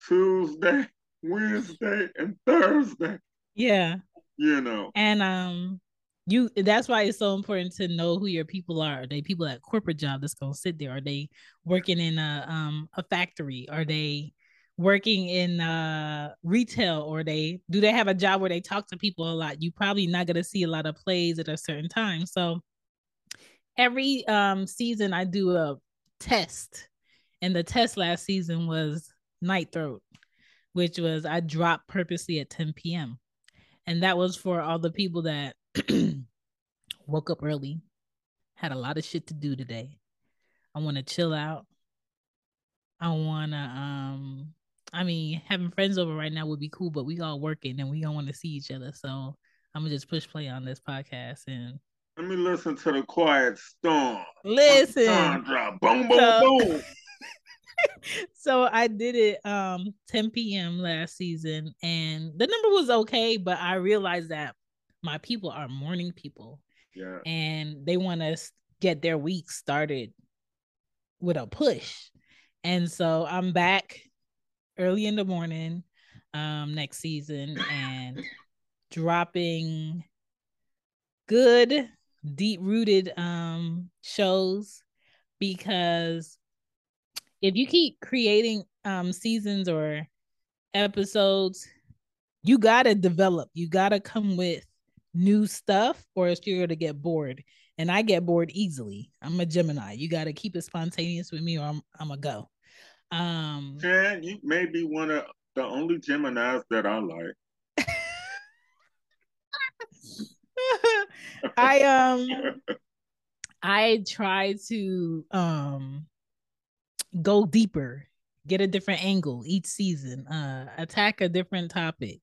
Tuesday, Wednesday, and Thursday. yeah, You know. and um, you. That's why it's so important to know who your people are. Are they people at corporate job that's gonna sit there? Are they working in a um a factory? Are they working in uh retail or they do they have a job where they talk to people a lot you probably not to see a lot of plays at a certain time so every um season i do a test and the test last season was night throat which was i dropped purposely at 10 p.m and that was for all the people that woke up early had a lot of shit to do today i want to chill out i want to um i mean having friends over right now would be cool but we all working and we don't want to see each other so i'm gonna just push play on this podcast and Let me listen to the quiet storm. listen drop. Boom, boom, So- boom. so I did it um 10 p.m. last season and the number was okay, but I realized that my people are morning people Yeah. and they want to get their week started with a push. And so I'm back early in the morning um next season and dropping good deep rooted um shows because if you keep creating um seasons or episodes you got to develop you got to come with new stuff or else you're going to get bored. And i get bored easily. I'm a gemini. You got to keep it spontaneous with me or i'm, I'm a go. Um Chan, you may be one of the only Geminis that I like. i um i try to um go deeper get a different angle each season uh attack a different topic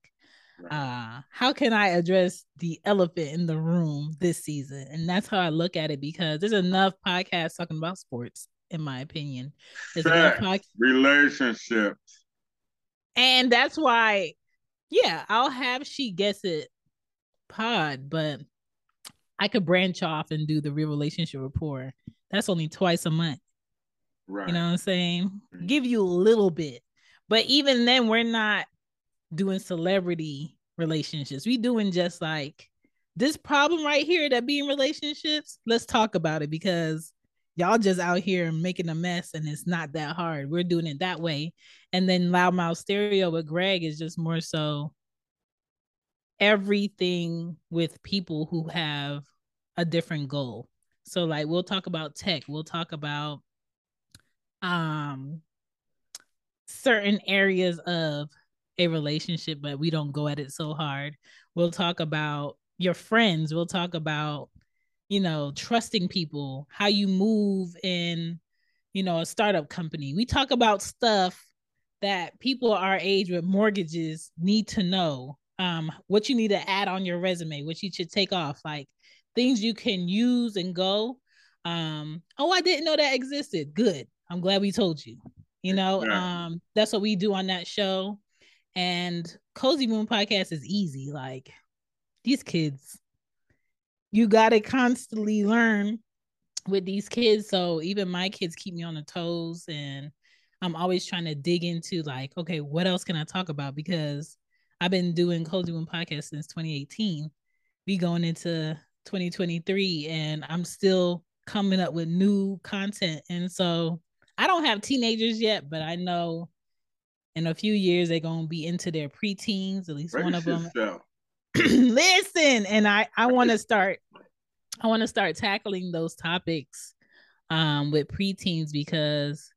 uh how can i address the elephant in the room this season and that's how i look at it because there's enough podcasts talking about sports in my opinion there's Sex, pod- relationships. and that's why yeah i'll have she gets it pod but i could branch off and do the real relationship report. that's only twice a month Right. you know what i'm saying Mhm. give you a little bit but even then we're not doing celebrity relationships. We doing just like this problem right here that being relationships let's talk about it because y'all just out here making a mess and it's not that hard. We're doing it that way. And then loudmouth stereo with greg is just more so everything with people who have a different goal. So like we'll talk about tech. We'll talk about um certain areas of a relationship but we don't go at it so hard. We'll talk about your friends. We'll talk about you know trusting people how you move in you know a startup company. We talk about stuff that people our age with mortgages need to know um what you need to add on your resume what you should take off like things you can use and go. Um oh i didn't know that existed. Good. I'm glad we told you you know um that's what we do on that show and cozy moon podcast is easy. Like these kids you got to constantly learn with these kids. So even my kids keep me on the toes and i'm always trying to dig into like okay what else can i talk about? Because i've been doing cozy moon podcast since 2018 we going into 2023 and i'm still coming up with new content. And so I don't have teenagers yet, but I know in a few years they're gonna be into their preteens, at least one of them. Listen, and I I want to start I want to start tackling those topics um with preteens because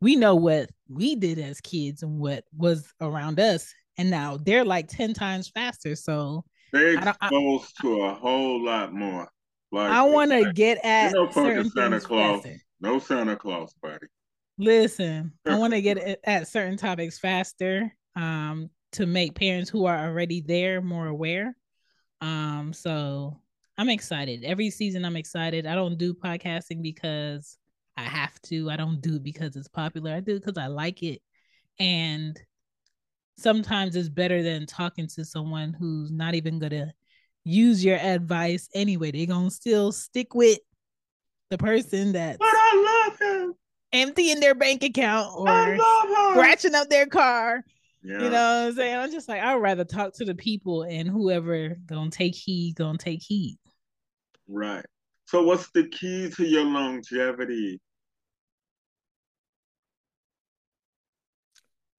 we know what we did as kids and what was around us and now they're like 10 times faster so they're exposed to a whole lot more like, i want to get at no certain santa claus faster. no santa claus buddy listen i want to get at certain topics faster um to make parents who are already there more aware. Um so i'm excited. Every season i'm excited. I don't do podcasting because i have to. I don't do it because it's popular. I do it because i like it. And sometimes it's better than talking to someone who's not even gonna use your advice anyway. They're gonna still stick with the person that But I love him. Emptying their bank account or scratching up their car. Yeah. You know what I'm saying? I'm just like, I'd rather talk to the people and whoever gonna take heed, gonna take heed. Right. So what's the key to your longevity?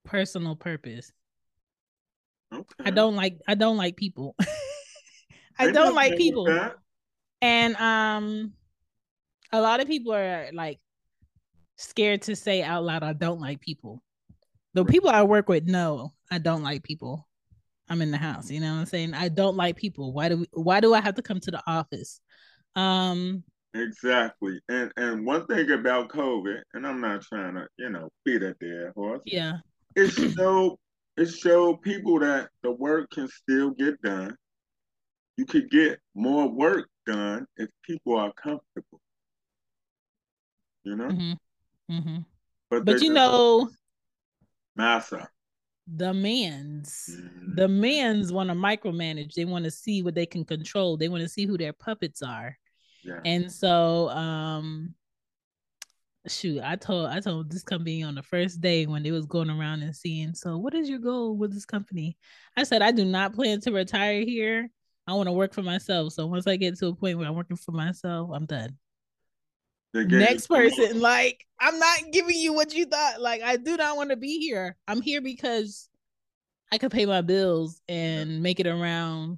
Personal purpose. Okay. I don't like I don't like people. I don't like people. And um a lot of people are like scared to say out loud I don't like people. The people I work with know I don't like people. I'm in the house, you know what I'm saying? I don't like people. Why do we, why do I have to come to the office? Um Exactly. And and one thing about COVID, and I'm not trying to, you know, beat a dead horse. Yeah. It's so it showed people that the work can still get done. You could get more work done if people are comfortable. You know? Mm-hmm. Mm-hmm. But, but you know, massa. The men's, mm-hmm. the men's want to micromanage. They want to see what they can control. They want to see who their puppets are. Yeah. And so, um, shoot, I told I told this company on the first day when they was going around and seeing. So, what is your goal with this company? I said I do not plan to retire here. I want to work for myself. So once I get to a point where I'm working for myself, I'm done. Next person, like I'm not giving you what you thought. Like I do not want to be here. I'm here because I could pay my bills and make it around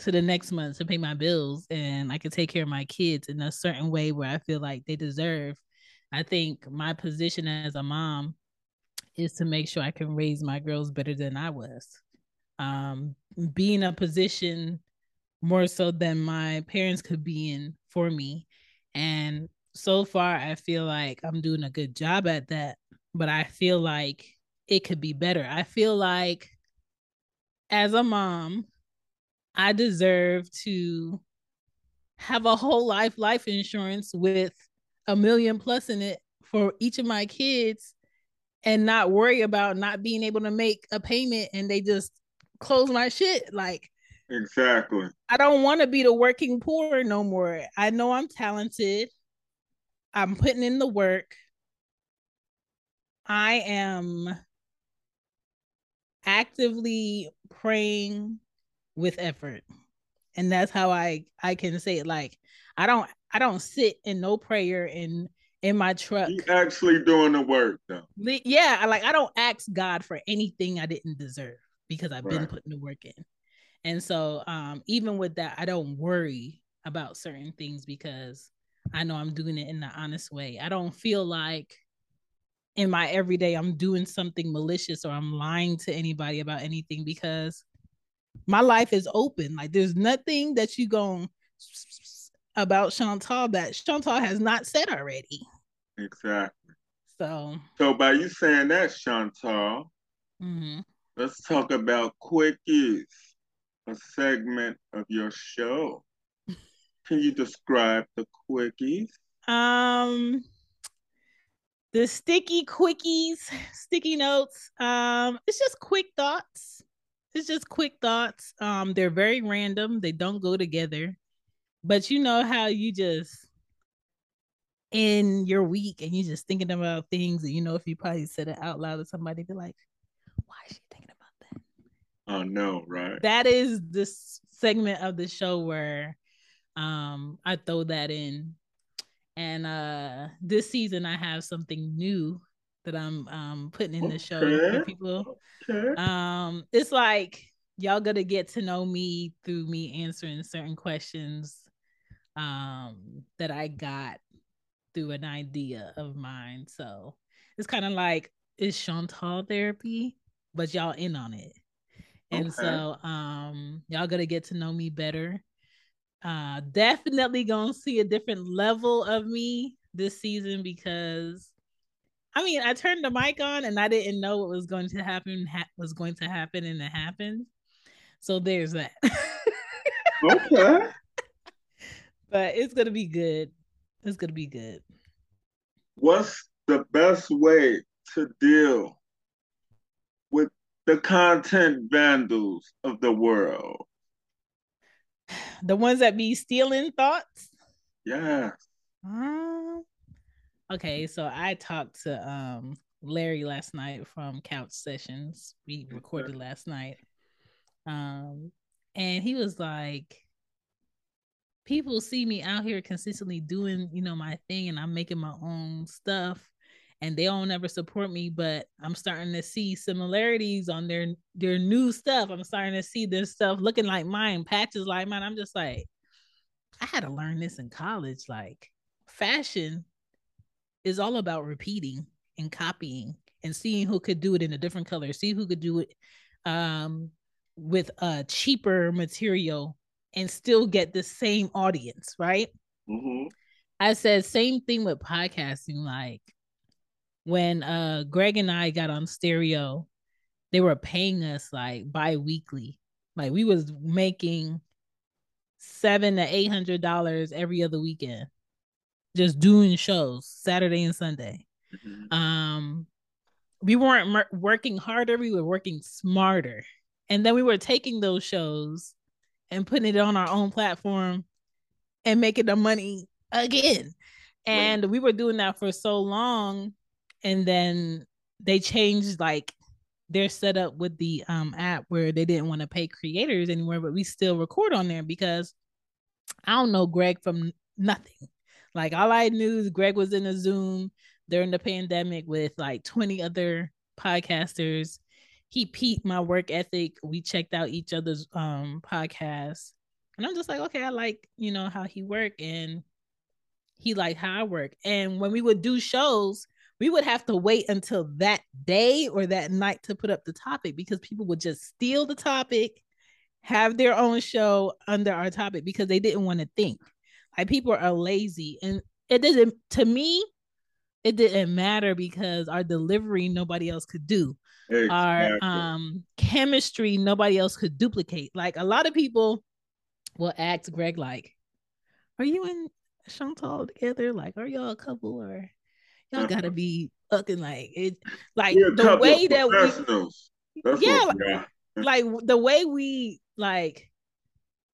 to the next month to pay my bills and I could take care of my kids in a certain way where I feel like they deserve I think my position as a mom is to make sure I can raise my girls better than I was. Um, be in a position more so than my parents could be in for me. And so far, I feel like I'm doing a good job at that, but I feel like it could be better. I feel like as a mom, I deserve to have a whole life life insurance with a million plus in it for each of my kids and not worry about not being able to make a payment and they just close my shit. Like exactly. I don't want to be the working poor no more. I know i'm talented i'm putting in the work i am actively praying with effort and that's how i i can say it like i don't I don't sit in no prayer in in my truck. You actually doing the work though. Yeah, I like I don't ask God for anything I didn't deserve because I've right. been putting the work in. And so um even with that, I don't worry about certain things because I know I'm doing it in the honest way. I don't feel like in my everyday I'm doing something malicious or I'm lying to anybody about anything because my life is open. Like there's nothing that you going about Chantal that Chantal has not said already. Exactly. So So by you saying that, Chantal, mm-hmm. let's talk about quickies, a segment of your show. Can you describe the quickies? Um the sticky quickies, sticky notes. Um, it's just quick thoughts. It's just quick thoughts. Um, they're very random. They don't go together. But you know how you just in your week and you're just thinking about things and you know if you probably said it out loud to somebody be like, why is she thinking about that? Oh no, right. That is this segment of the show where um I throw that in And uh this season I have something new that I'm um putting in the show for people. Okay. Um it's like y'all gonna get to know me through me answering certain questions um that I got through an idea of mine. So it's kind of like it's Chantal therapy, but y'all in on it. And Okay. so um y'all gonna get to know me better. Uh definitely gonna see a different level of me this season because I mean I turned the mic on and I didn't know what was going to happen ha- was going to happen and it happened. So there's that. Okay. but it's gonna be good. It's gonna be good. What's the best way to deal with the content vandals of the world? The ones that be stealing thoughts. Yeah. Um, okay, so I talked to um Larry last night from Couch Sessions. We recorded last night. Um, and he was like, people see me out here consistently doing, you know, my thing, and I'm making my own stuff, and they don't ever support me, but I'm starting to see similarities on their their new stuff. I'm starting to see their stuff looking like mine, patches like mine. I'm just like, I had to learn this in college. Like, fashion is all about repeating and copying and seeing who could do it in a different color, see who could do it um with a cheaper material and still get the same audience, right? mm-hmm. I said same thing with podcasting. Like when uh Greg and I got on stereo, they were paying us like bi-weekly. Like we was making seven to eight hundred dollars every other weekend. Just doing shows Saturday and Sunday. Mhm. Um we weren't mer- working harder, we were working smarter. And then we were taking those shows and putting it on our own platform and making the money again. And we were doing that for so long. And then they changed like their setup with the um app where they didn't want to pay creators anymore, but we still record on there because I don't know Greg from nothing. Like all I knew is Greg was in a Zoom during the pandemic with like 20 other podcasters. He peaked my work ethic. We checked out each other's um podcasts. And I'm just like, okay, I like, you know, how he worked and he liked how I work. And when we would do shows, we would have to wait until that day or that night to put up the topic because people would just steal the topic, have their own show under our topic because they didn't want to think. Like people are lazy. And it didn't to me, it didn't matter because our delivery nobody else could do our um chemistry nobody else could duplicate. Like a lot of people will ask Greg like, "Are you and Chantal together? Like, are y'all a couple or y'all gotta be fucking like it?" Like We're the way that we. That's Yeah, we like the way we like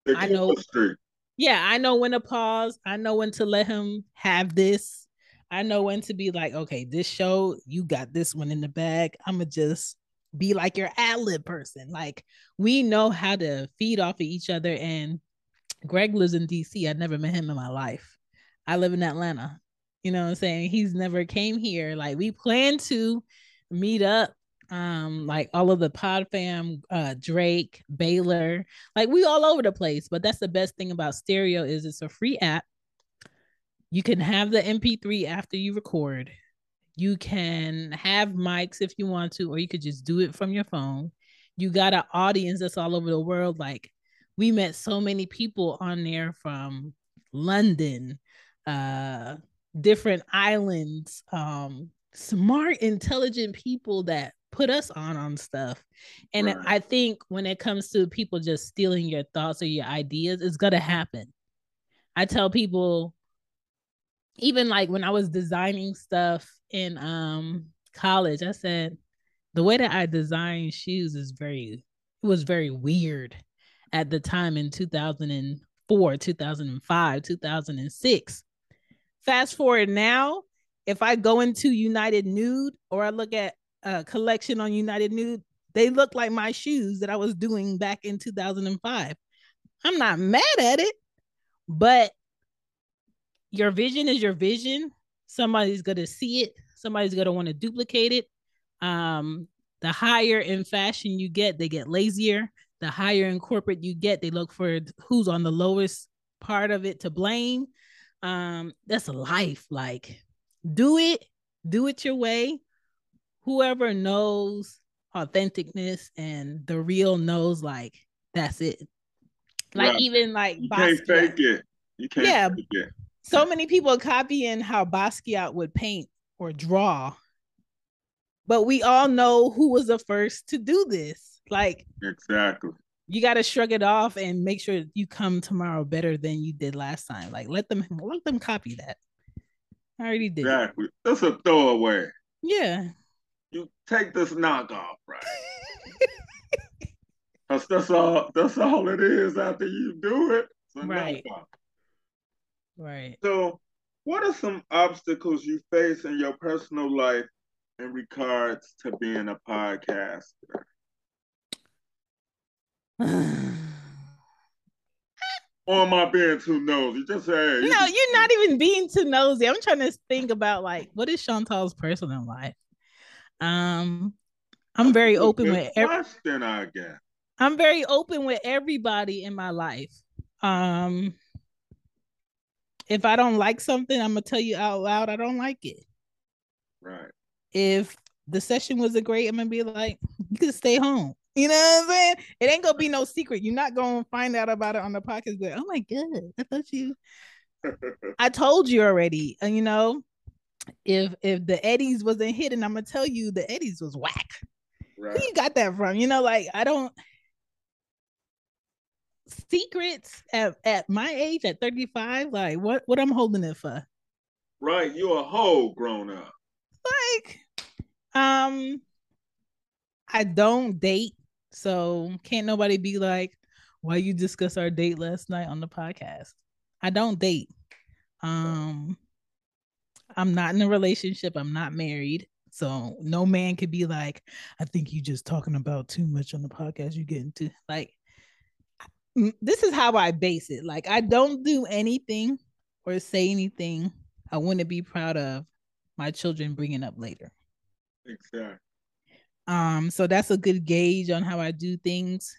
The I know- yeah, I know when to pause. I know when to let him have this. I know when to be like, okay, this show, you got this one in the bag. I'ma just be like your ad lib person. Like we know how to feed off of each other. And Greg lives in DC. I never met him in my life. I live in Atlanta. You know what I'm saying? He's never came here. Like we plan to meet up. Um, like all of the pod fam, uh, Drake, Baylor, like we all over the place but that's the best thing about stereo is it's a free app you can have the mp3 after you record you can have mics if you want to or you could just do it from your phone you got an audience that's all over the world like we met so many people on there from london uh different islands um smart intelligent people that put us on on stuff and Right. I think when it comes to people just stealing your thoughts or your ideas, it's gonna happen. I tell people, even like when I was designing stuff in um college, I said the way that I design shoes is very it was very weird at the time in 2004, 2005, 2006. Fast forward now, if I go into United Nude or I look at a collection on United Nude, they look like my shoes that I was doing back in 2005. I'm not mad at it, but your vision is your vision. Somebody's gonna see it. Somebody's gonna want to duplicate it. Um, the higher in fashion you get, they get lazier. The higher in corporate you get, they look for who's on the lowest part of it to blame. Um, that's life. Like, do it, do it your way. Whoever knows authenticness and the real knows, like, that's it. Like, Right. even like You can't fake it. You can't Yeah. fake it. so many people copying how Basquiat would paint or draw. But we all know who was the first to do this. Like Exactly. You got to shrug it off and make sure you come tomorrow better than you did last time. Like let them let them copy that. I already did. Exactly. That's a throwaway. Yeah. You take this knockoff, right? Cause that's all that's all it is after you do it. Right. knockoff. Right. So what are some obstacles you face in your personal life in regards to being a podcaster? Or am I being too nosy? Just say hey, you No, you're not even being too nosy. I'm trying to think about like what is Chantal's personal life. Um, I'm very That's open with every, question, I guess. I'm very open with everybody in my life. Um, if I don't like something, I'm gonna tell you out loud I don't like it. Right. If the session wasn't great, I'm gonna be like, you can stay home. You know what I'm saying? It ain't gonna be no secret. You're not gonna find out about it on the podcast. But oh my god, I thought you. I told you already. And you know, if if the Eddies wasn't hidden, I'm gonna tell you the Eddies was whack. right. Who you got that from? You know, like I don't secrets at, at my age at 35, like what what I'm holding it for? Right. You're a whole grown up. Like um I don't date, so can't nobody be like, why you discuss our date last night on the podcast? I don't date. Um I'm not in a relationship, I'm not married. So no man could be like, I think you just talking about too much on the podcast you get into like mm, this is how I base it. Like I don't do anything or say anything I wouldn't be proud of my children bringing up later. Exactly. Um, so that's a good gauge on how I do things.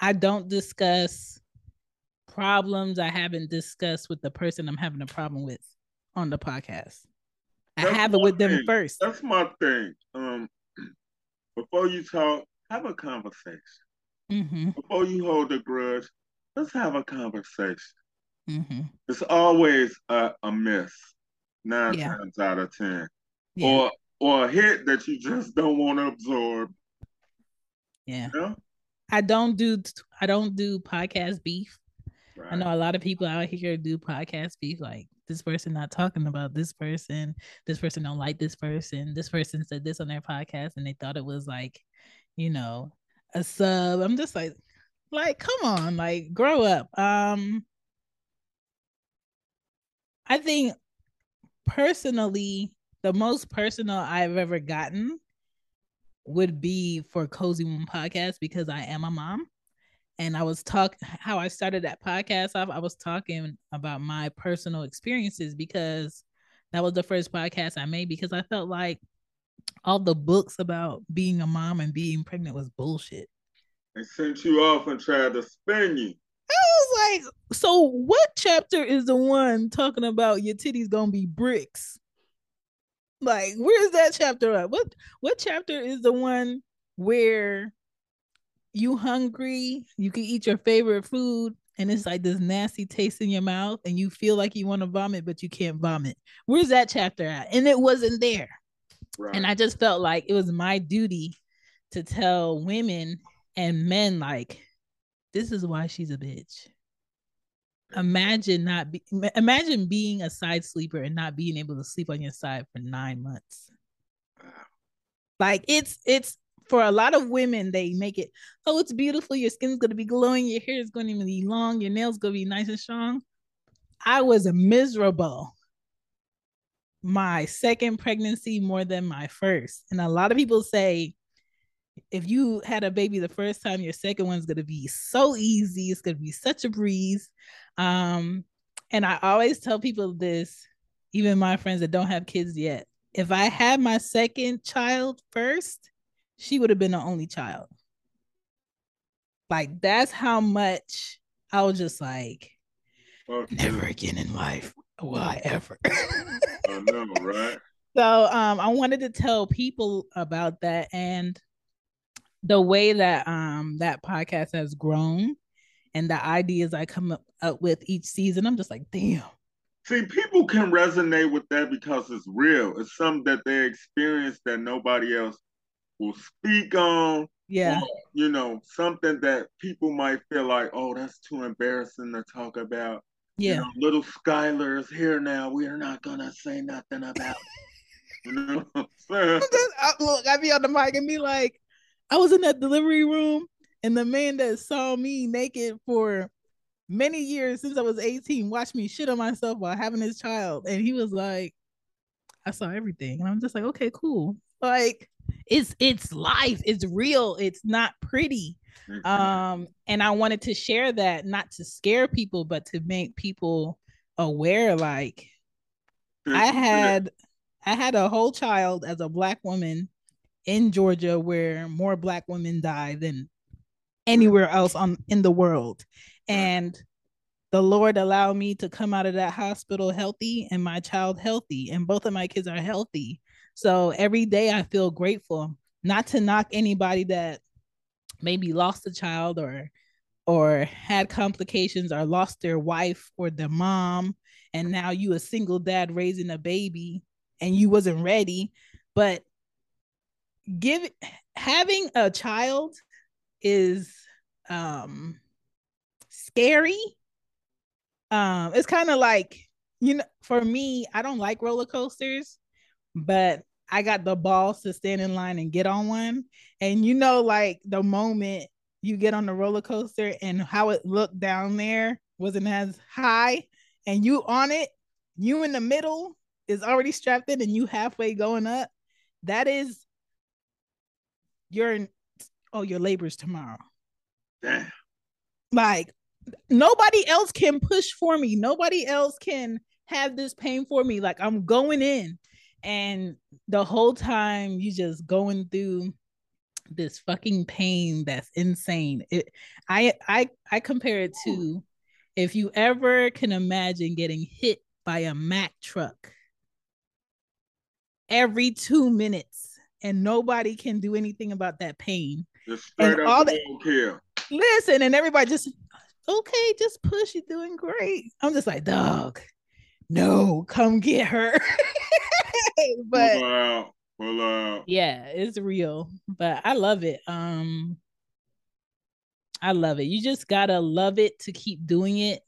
I don't discuss problems I haven't discussed with the person I'm having a problem with on the podcast. I That's have it with them first. That's my thing. Um, before you talk, have a conversation. hmm Before you hold a grudge, let's have a conversation. hmm It's always a, a miss, nine Yeah. times out of ten, Yeah. or or a hit that you just don't want to absorb. yeah. I don't do I don't do podcast beef. Right. I know a lot of people out here do podcast beef like this person not talking about this person, this person don't like this person, this person said this on their podcast and they thought it was like, you know, a sub. I'm just like like come on, like grow up. Um I think personally the most personal I've ever gotten would be for Cozy One podcast because I am a mom and I was talk how I started that podcast off. I was talking about my personal experiences because that was the first podcast I made because I felt like all the books about being a mom and being pregnant was bullshit. They sent you off and tried to spin you. I was like, so what chapter is the one talking about your titties gonna be bricks? Like, where's that chapter at? What what chapter is the one where you hungry, you can eat your favorite food, and it's like this nasty taste in your mouth, and you feel like you want to vomit, but you can't vomit. Where's that chapter at? And it wasn't there. Right. And I just felt like it was my duty to tell women and men like this is why she's a bitch. Imagine not be imagine being a side sleeper and not being able to sleep on your side for 9 months. Like it's it's for a lot of women they make it oh it's beautiful your skin's going to be glowing your hair is going to be long your nails going to be nice and strong. I was miserable my second pregnancy more than my first. And a lot of people say if you had a baby the first time, your second one's gonna be so easy. It's gonna be such a breeze. Um, And I always tell people this, even my friends that don't have kids yet. If I had my second child first, she would have been the only child. Like that's how much I was just like, Fuck never again in life will I ever. I know, right? so um I wanted to tell people about that and the way that um that podcast has grown and the ideas I come up, up with each season. I'm just like, damn. See, people can resonate with that because it's real. It's something that they experience that nobody else will speak on. Yeah. Or, you know, something that people might feel like, oh, that's too embarrassing to talk about. Yeah. You know, little Skylar is here now. We are not gonna say nothing about. it. You know what I'm saying? Just- I- look, I be on the mic and be like, I was in that delivery room, and the man that saw me naked for many years since I was 18 watched me shit on myself while having his child. And he was like, I saw everything. And I'm just like, okay, cool. Like it's it's life, it's real, it's not pretty. Um, and I wanted to share that not to scare people, but to make people aware, like I had I had a whole child as a black woman in Georgia where more black women die than anywhere else on in the world. And the Lord allowed me to come out of that hospital healthy and my child healthy and both of my kids are healthy. So every day I feel grateful. Not to knock anybody that maybe lost a child or or had complications or lost their wife or their mom and now you a single dad raising a baby and you wasn't ready but give having a child is um scary. Um it's kind of like you know for me i don't like roller coasters but i got the balls to stand in line and get on one. And you know like the moment you get on the roller coaster and how it looked down there wasn't as high and you on it you in the middle is already strapped in and you halfway going up that is your oh your labor's tomorrow. Damn. like nobody else can push for me. Nobody else can have this pain for me. Like i'm going in. And the whole time you just going through this fucking pain that's insane. It i i i compare it to if you ever can imagine getting hit by a mack truck every two minutes and nobody can do anything about that pain. Just straight And up all the- kill. listen and everybody just okay just push you're doing great. I'm just like dog no come get her. But pull out, pull out. yeah it's real but i love it um i love it. You just gotta love it to keep doing it.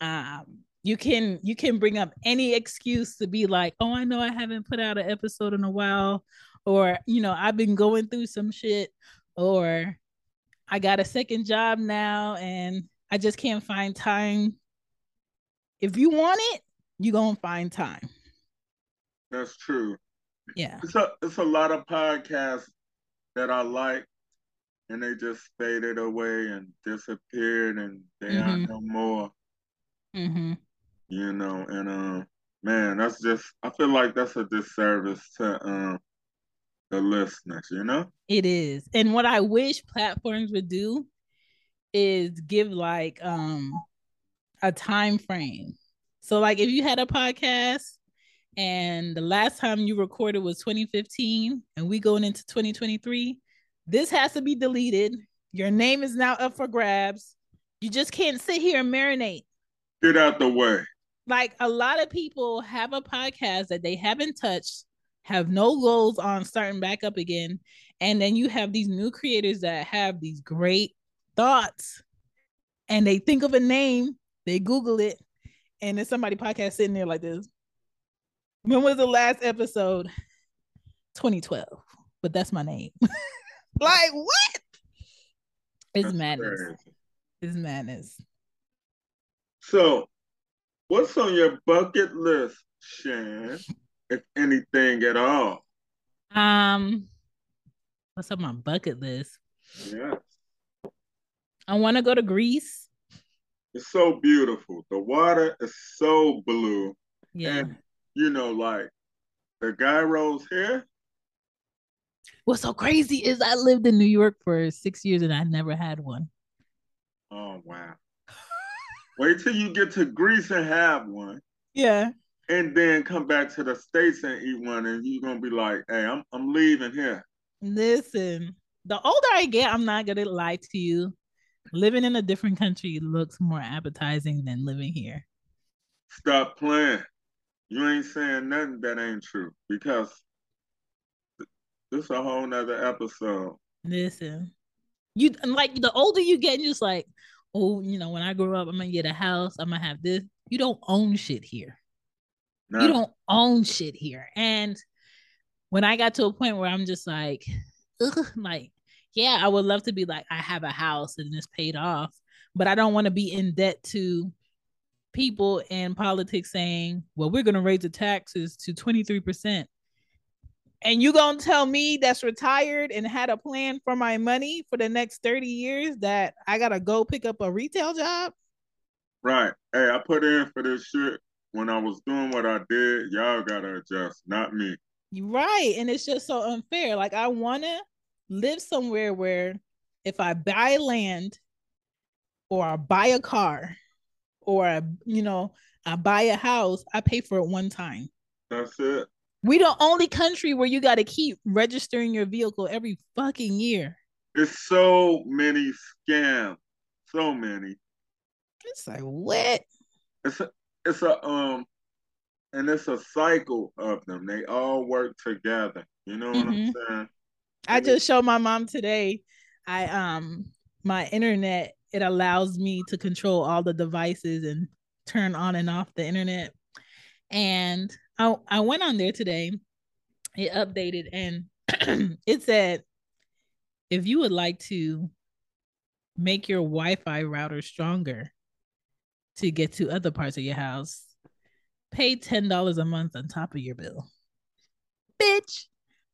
Um you can you can bring up any excuse to be like oh i know i haven't put out an episode in a while or you know i've been going through some shit or i got a second job now and i just can't find time if you want it you gonna find time That's true. yeah It's a it's a lot of podcasts that I like, and they just faded away and disappeared, and they Mhm. aren't no more. mm-hmm. You know, and um, man, that's just I feel like that's a disservice to um the listeners. You know, It is. And what I wish platforms would do is give like um a time frame. So like if you had a podcast and the last time you recorded was 2015 and we going into 2023, this has to be deleted. Your name is now up for grabs. You just can't sit here and marinate. get out the way. Like a lot of people have a podcast that they haven't touched, have no goals on starting back up again. And then you have these new creators that have these great thoughts and they think of a name, they Google it, and there's somebody podcast sitting there like this. When was the last episode? 2012. But that's my name. like what? It's madness. It's madness. So, what's on your bucket list, Shan? If anything at all. Um, what's on my bucket list? Yes. I want to go to Greece. It's so beautiful. The water is so blue. Yeah. And you know, like the gyros here, What's so crazy is I lived in New York for six years and I never had one. oh wow. Wait till you get to Greece and have one. Yeah. And then come back to the states and eat one, and you're gonna be like, "Hey, I'm I'm leaving here." Listen, the older I get, I'm not gonna lie to you. Living in a different country looks more appetizing than living here. Stop playing. You ain't saying nothing that ain't true because th- this is a whole nother episode. Listen, you like the older you get, you're just like, oh, you know, when I grow up, I'm gonna get a house. I'm gonna have this. You don't own shit here. Now, You don't own shit here. And when I got to a point where I'm just like, ugh, like, yeah, I would love to be like, I have a house and it's paid off, but I don't want to be in debt to people in politics saying, well, we're gonna raise the taxes to 23%. And you gonna tell me that's retired and had a plan for my money for the next 30 years that I gotta go pick up a retail job? right? Hey, I put in for this shit when I was doing what I did. Y'all gotta adjust, not me. Right. And it's just so unfair. Like I wanna live somewhere where if I buy land or I buy a car or I, you know, I buy a house, I pay for it one time. That's it. We the only country where you gotta keep registering your vehicle every fucking year. It's so many scams, so many. It's like what? It's a, it's a um, and it's a cycle of them. They all work together. You know what Mhm. I'm saying? I just showed my mom today. I um my internet it allows me to control all the devices and turn on and off the internet. And I I went on there today. It updated and it said if you would like to make your Wi-Fi router stronger to get to other parts of your house, pay $10 a month on top of your bill. Bitch,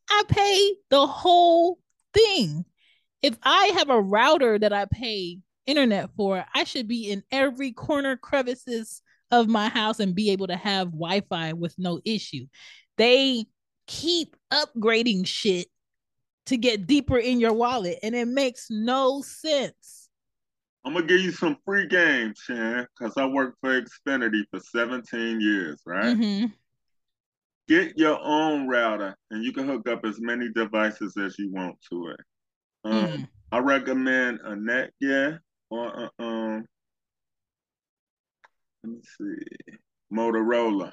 I pay the whole thing. If I have a router that I pay internet for, I should be in every corner crevices of my house and be able to have Wi-Fi with no issue. They keep upgrading shit to get deeper in your wallet and it makes no sense. I'm gonna give you some free games, Shan, because I worked for Xfinity for 17 years, right? Mhm. Get your own router, and you can hook up as many devices as you want to it. Um, Mm. I recommend a Netgear or uh, um, let me see, Motorola.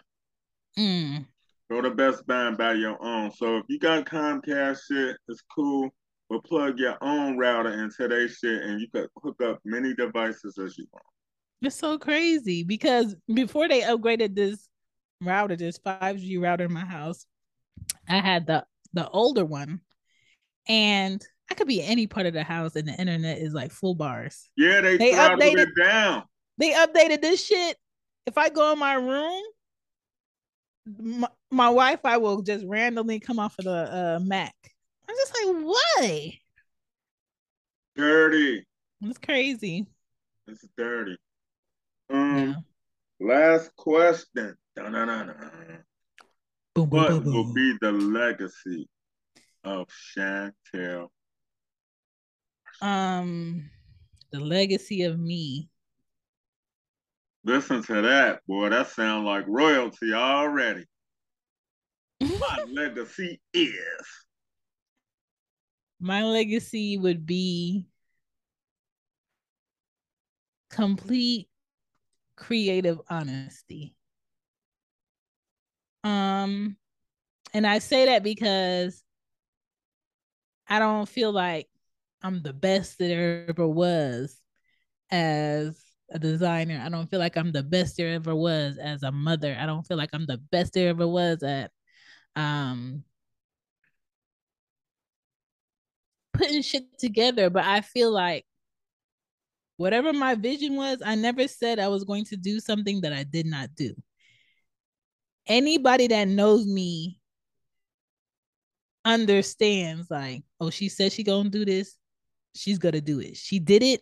Mm. Go to Best Buy and buy your own. So if you got Comcast shit, it's cool. But plug your own router into their shit, and you could hook up many devices as you want. It's so crazy because before they upgraded this router, this 5G router in my house, I had the the older one, and I could be any part of the house, and the internet is like full bars. Yeah, they, They updated- it down. They updated this shit. If I go in my room, my, my Wi-Fi will just randomly come off of the uh, Mac. I'm just like, why? Dirty. It's crazy. It's dirty. Um, Yeah. last question. Dun-dun-dun-dun. Boom, boom, What boom, will be the legacy of Chantel? Um, the legacy of me. Listen to that, boy. That sounds like royalty already. My legacy is. My legacy would be complete creative honesty. Um and I say that because I don't feel like I'm the best there ever was as a designer. I don't feel like I'm the best there ever was as a mother. I don't feel like I'm the best there ever was at um putting shit together, but I feel like whatever my vision was, I never said I was going to do something that I did not do. Anybody that knows me understands like, oh, she said she gonna do this, she's gonna do it. She did it,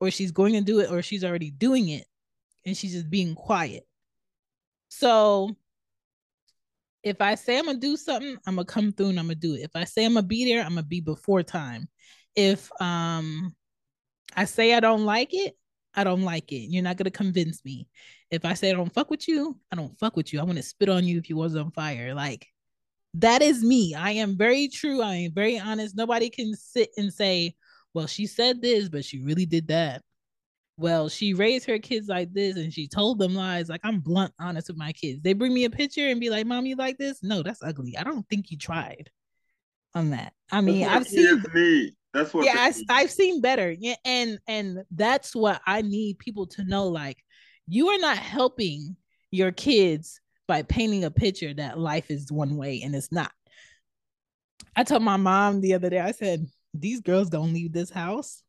or she's going to do it, or she's already doing it and she's just being quiet. So if I say I'm gonna do something, I'm gonna come through and I'm gonna do it. If I say I'm gonna be there, I'm gonna be before time. If um I say I don't like it, I don't like it. You're not gonna convince me. If I say I don't fuck with you, I don't fuck with you. I want to spit on you if you was on fire. Like that is me. I am very true. I am very honest. Nobody can sit and say, well, she said this, but she really did that well, she raised her kids like this and she told them lies. Like I'm blunt honest with my kids. They bring me a picture and be like, Mom, you like this? No, that's ugly. I don't think you tried on that. I mean, I've seen me. That's what yeah, I, have seen better. Yeah, and and that's what I need people to know. Like, you are not helping your kids by painting a picture that life is one way and it's not. I told my mom the other day, I said, These girls don't leave this house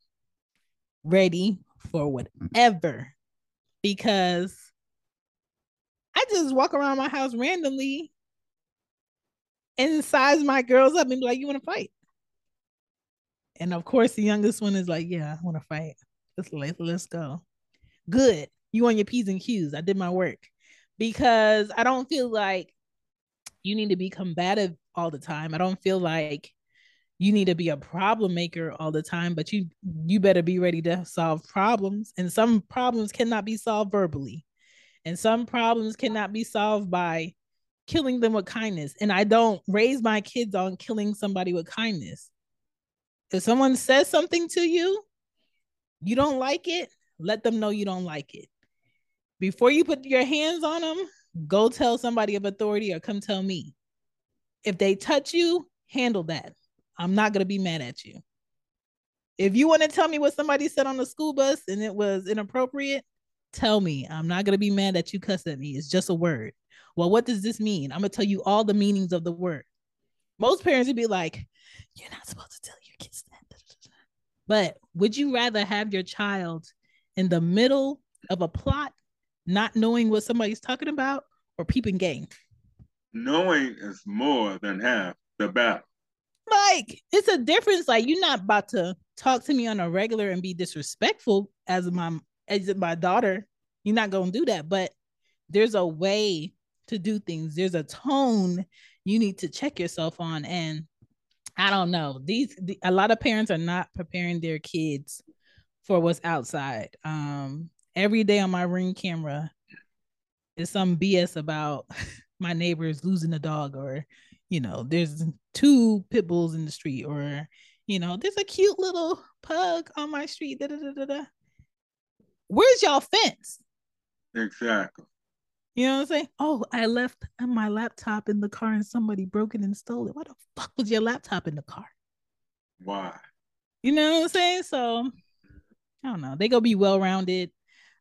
ready for whatever because I just walk around my house randomly and size my girls up and be like, You want to fight? And of course, the youngest one is like, Yeah, I want to fight. Let's, let's, let's go. Good. You on your P's and Q's. I did my work because I don't feel like you need to be combative all the time. I don't feel like you need to be a problem maker all the time but you you better be ready to solve problems and some problems cannot be solved verbally. And some problems cannot be solved by killing them with kindness. And i don't raise my kids on killing somebody with kindness. If someone says something to you you don't like it let them know you don't like it. Before you put your hands on them go tell somebody of authority or come tell me. If they touch you handle that I'm not going to be mad at you. If you want to tell me what somebody said on the school bus and it was inappropriate, tell me. I'm not going to be mad that you cussed at me. It's just a word. Well, what does this mean? I'm going to tell you all the meanings of the word. Most parents would be like, You're not supposed to tell your kids that. But would you rather have your child in the middle of a plot, not knowing what somebody's talking about, or peeping game? Knowing is more than half the battle like it's a difference. Like you're not about to talk to me on a regular and be disrespectful as my as my daughter. You're not gonna do that. But there's a way to do things. There's a tone you need to check yourself on. And I don't know. These the, a lot of parents are not preparing their kids for what's outside. Um, every day on my ring camera is some BS about my neighbors losing a dog or you know, there's two pit bulls in the street, or you know, there's a cute little pug on my street. Da, da, da, da, da. Where's y'all fence? Exactly. You know what I'm saying? Oh, I left my laptop in the car and somebody broke it and stole it. Why the fuck was your laptop in the car? Why? You know what I'm saying? So I don't know. They go be well rounded.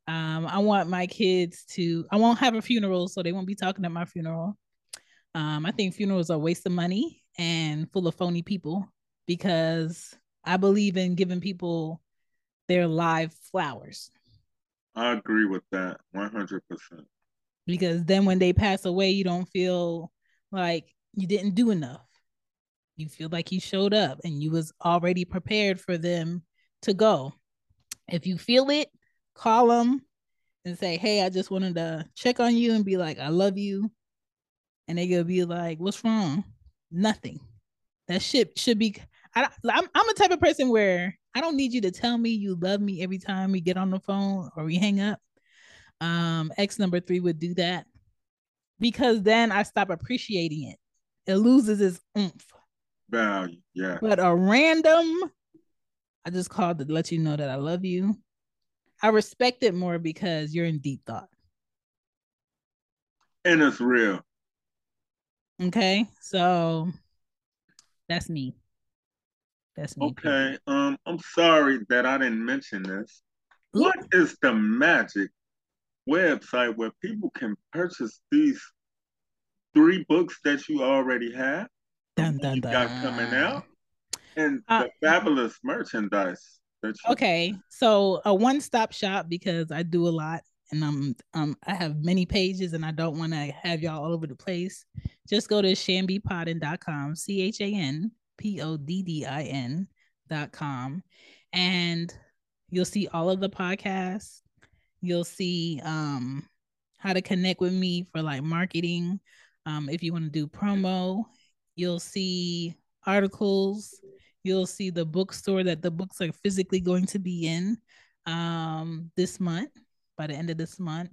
Um, I want my kids to. I won't have a funeral, so they won't be talking at my funeral. Um, I think funerals are a waste of money and full of phony people because I believe in giving people their live flowers. I agree with that 100%. Because then when they pass away, you don't feel like you didn't do enough. You feel like you showed up and you was already prepared for them to go. If you feel it, call them and say, "Hey, I just wanted to check on you and be like, I love you and they gonna be like, "What's wrong?" Nothing. That shit should be. I, I'm I'm a type of person where I don't need you to tell me you love me every time we get on the phone or we hang up. Um, X number three would do that because then I stop appreciating it. It loses its oomph. Value, yeah. But a random, I just called to let you know that I love you. I respect it more because you're in deep thought. And it's real. Okay, so that's me. That's me. Okay. Um, I'm sorry that I didn't mention this. Ooh. What is the magic website where people can purchase these three books that you already have? Dun, dun, dun. got coming out and uh, the fabulous merchandise. okay, so a one-stop shop because I do a lot and I'm um I have many pages and I don't want to have y'all all over the place. Just go to chanbepoddin.com, C-H-A-N P-O-D-D-I-N dot com. And you'll see all of the podcasts. You'll see um, how to connect with me for like marketing. Um, if you want to do promo, you'll see articles. You'll see the bookstore that the books are physically going to be in um, this month, by the end of this month.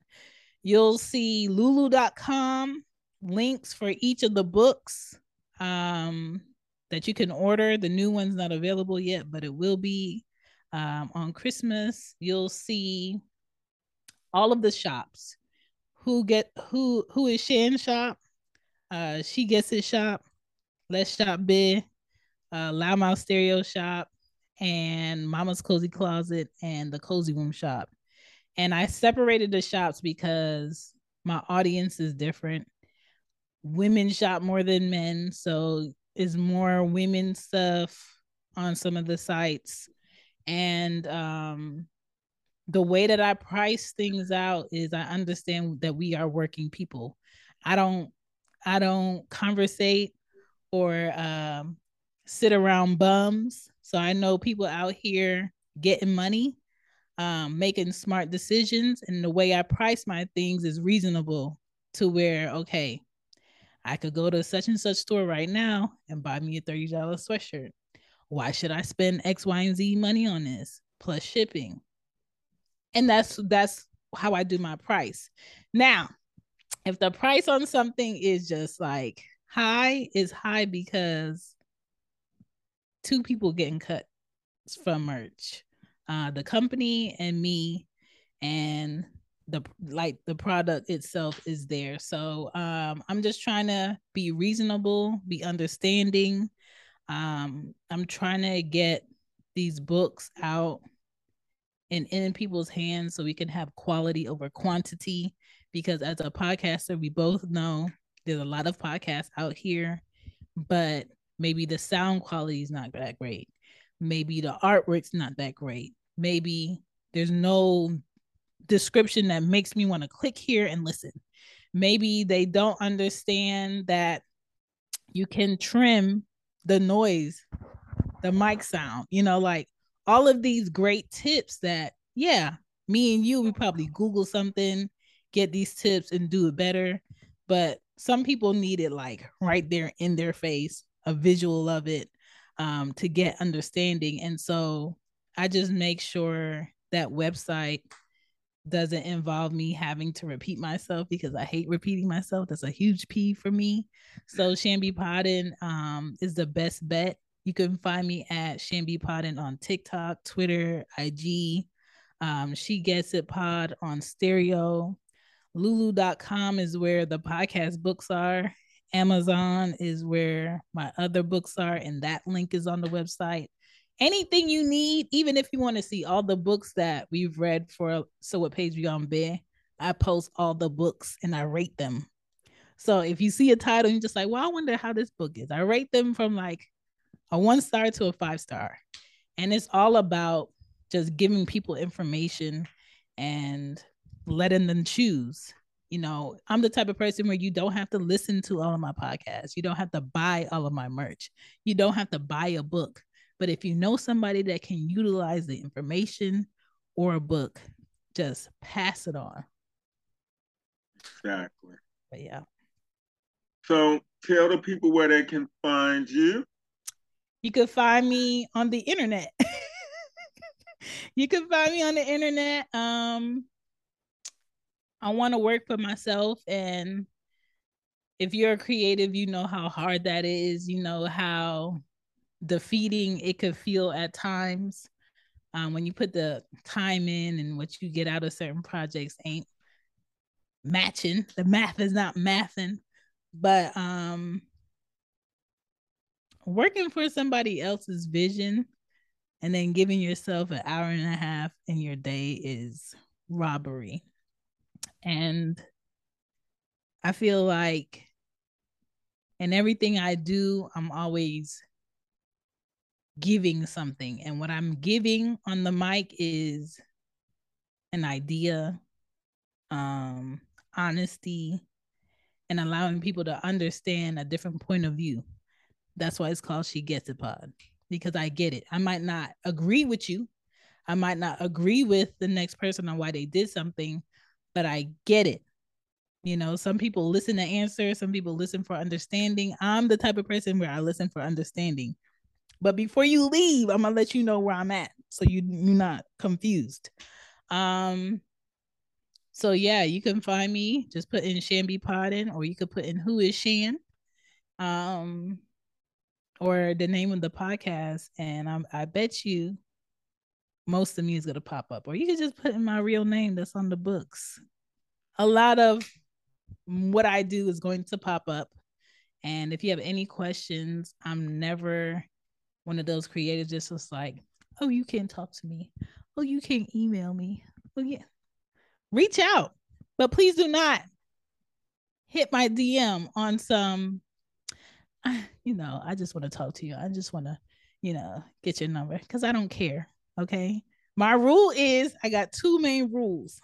You'll see lulu.com links for each of the books um, that you can order. The new one's not available yet, but it will be um, on Christmas. You'll see all of the shops. Who get who who is Shan shop? Uh, she gets his shop. Let's shop big. Uh, Loudmouth Stereo shop and Mama's Cozy Closet and the Cozy Room shop. And I separated the shops because my audience is different. Women shop more than men, so is more women stuff on some of the sites. And um the way that I price things out is I understand that we are working people. I don't I don't conversate or um, sit around bums. So I know people out here getting money, um, making smart decisions, and the way I price my things is reasonable to where okay, I could go to such and such store right now and buy me a thirty dollars sweatshirt. Why should I spend X, Y, and Z money on this plus shipping? and that's that's how I do my price. Now, if the price on something is just like high, is high because two people getting cut from merch. Uh the company and me and the like the product itself is there. So um I'm just trying to be reasonable, be understanding. Um I'm trying to get these books out and in people's hands so we can have quality over quantity. Because as a podcaster, we both know there's a lot of podcasts out here, but maybe the sound quality is not that great. Maybe the artwork's not that great. Maybe there's no description that makes me want to click here and listen. Maybe they don't understand that you can trim the noise, the mic sound, you know, like all of these great tips that, yeah, me and you, we probably Google something, get these tips and do it better. But some people need it like right there in their face, a visual of it um, to get understanding. And so I just make sure that website doesn't involve me having to repeat myself because I hate repeating myself. That's a huge P for me. So Shambi Podden um, is the best bet. You can find me at Shambi Podden on TikTok, Twitter, IG. Um, she Gets It Pod on stereo. Lulu.com is where the podcast books are. Amazon is where my other books are, and that link is on the website. Anything you need, even if you want to see all the books that we've read for So What Page Beyond Bear, I post all the books and I rate them. So if you see a title, you're just like, well, I wonder how this book is. I rate them from like a one star to a five star. And it's all about just giving people information and letting them choose. You know, I'm the type of person where you don't have to listen to all of my podcasts. You don't have to buy all of my merch. You don't have to buy a book. But if you know somebody that can utilize the information or a book, just pass it on. Exactly. But yeah. So tell the people where they can find you. You can find me on the internet. you can find me on the internet. Um, I want to work for myself, and if you're a creative, you know how hard that is. You know how defeating it could feel at times. Um, when you put the time in and what you get out of certain projects ain't matching. The math is not mathing, but um working for somebody else's vision and then giving yourself an hour and a half in your day is robbery. And I feel like in everything I do, I'm always giving something. And what I'm giving on the mic is an idea, um, honesty, and allowing people to understand a different point of view. That's why it's called She Gets It Pod because I get it. I might not agree with you. I might not agree with the next person on why they did something, but I get it. You know, some people listen to answers, some people listen for understanding. I'm the type of person where I listen for understanding. But before you leave, I'm gonna let you know where I'm at so you you're not confused. Um so yeah, you can find me. Just put in Shanby Podden, or you could put in Who is Shan, um, or the name of the podcast, and I'm, I bet you most of me is gonna pop up. Or you could just put in my real name that's on the books. A lot of what I do is going to pop up. And if you have any questions, I'm never one of those creators just was like, oh, you can't talk to me. Oh, you can't email me. Well, yeah. Reach out, but please do not hit my DM on some, you know, I just want to talk to you. I just want to, you know, get your number because I don't care. Okay. My rule is I got two main rules.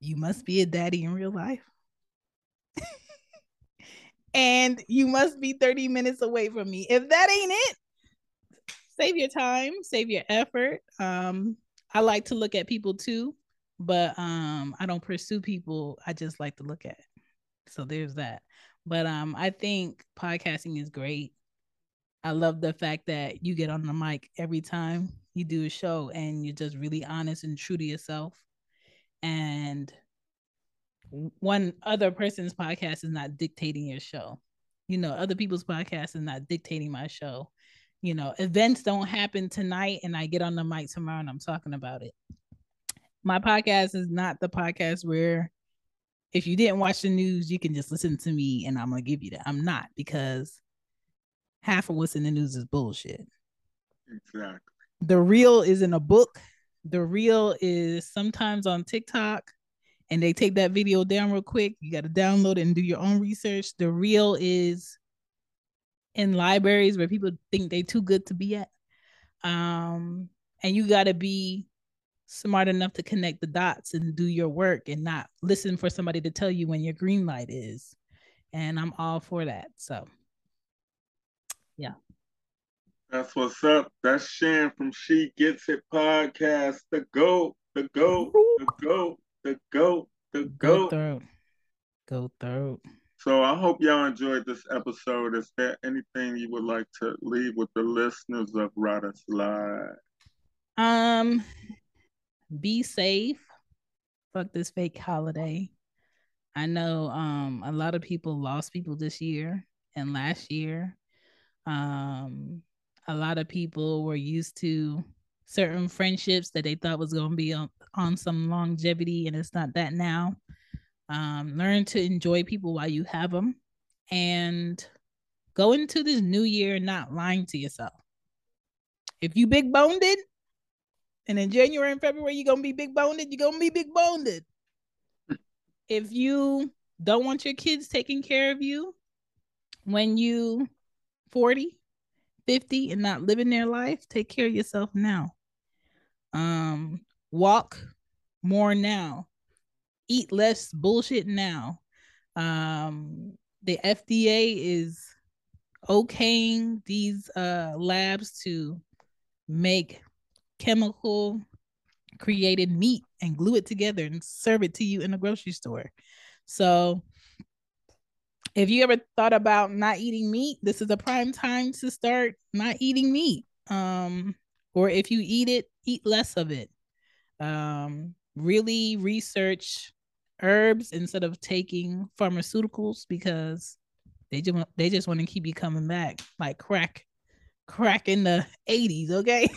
You must be a daddy in real life. and you must be 30 minutes away from me. If that ain't it, save your time, save your effort. Um, I like to look at people too, but um, I don't pursue people. I just like to look at. So there's that. But um, I think podcasting is great. I love the fact that you get on the mic every time you do a show and you're just really honest and true to yourself. And one other person's podcast is not dictating your show. You know, other people's podcast is not dictating my show. You know, events don't happen tonight and I get on the mic tomorrow and I'm talking about it. My podcast is not the podcast where if you didn't watch the news, you can just listen to me and I'm gonna give you that. I'm not because half of what's in the news is bullshit. Exactly. The real is in a book. The real is sometimes on TikTok and they take that video down real quick. You got to download it and do your own research. The real is in libraries where people think they too good to be at. Um, and you got to be smart enough to connect the dots and do your work and not listen for somebody to tell you when your green light is. And I'm all for that. So yeah. That's what's up. That's Shan from She Gets It podcast. The GOAT, the GOAT, the GOAT, the GOAT, the GOAT. Go throat. Go throat. So I hope y'all enjoyed this episode. Is there anything you would like to leave with the listeners of Rada Slide? Um, be safe. Fuck this fake holiday. I know um a lot of people lost people this year and last year. Um, a lot of people were used to certain friendships that they thought was going to be on, on some longevity, and it's not that now. Um, learn to enjoy people while you have them, and go into this new year not lying to yourself. If you big boned it, and in January and February you're gonna be big boned, you're gonna be big boned. if you don't want your kids taking care of you when you 40, 50 and not living their life, take care of yourself now. Um, walk more now. Eat less bullshit now. Um, the FDA is okaying these uh labs to make chemical created meat and glue it together and serve it to you in a grocery store. So if you ever thought about not eating meat, this is a prime time to start not eating meat. Um, or if you eat it, eat less of it. Um, really research herbs instead of taking pharmaceuticals because they just they just want to keep you coming back like crack, crack in the eighties. Okay.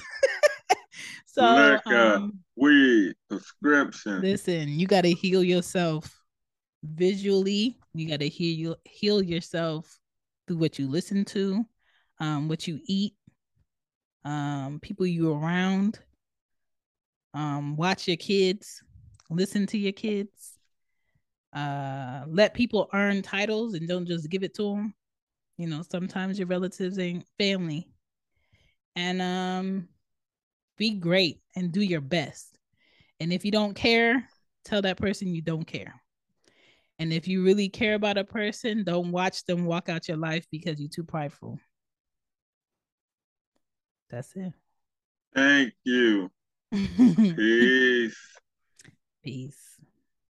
so Liquor, um, weed, prescription. listen, you got to heal yourself visually. You got to heal you heal yourself through what you listen to, um, what you eat, um, people you around. Um, watch your kids, listen to your kids. Uh, let people earn titles and don't just give it to them. You know, sometimes your relatives ain't family. And um, be great and do your best. And if you don't care, tell that person you don't care. And if you really care about a person, don't watch them walk out your life because you're too prideful. That's it. Thank you. Peace. Peace.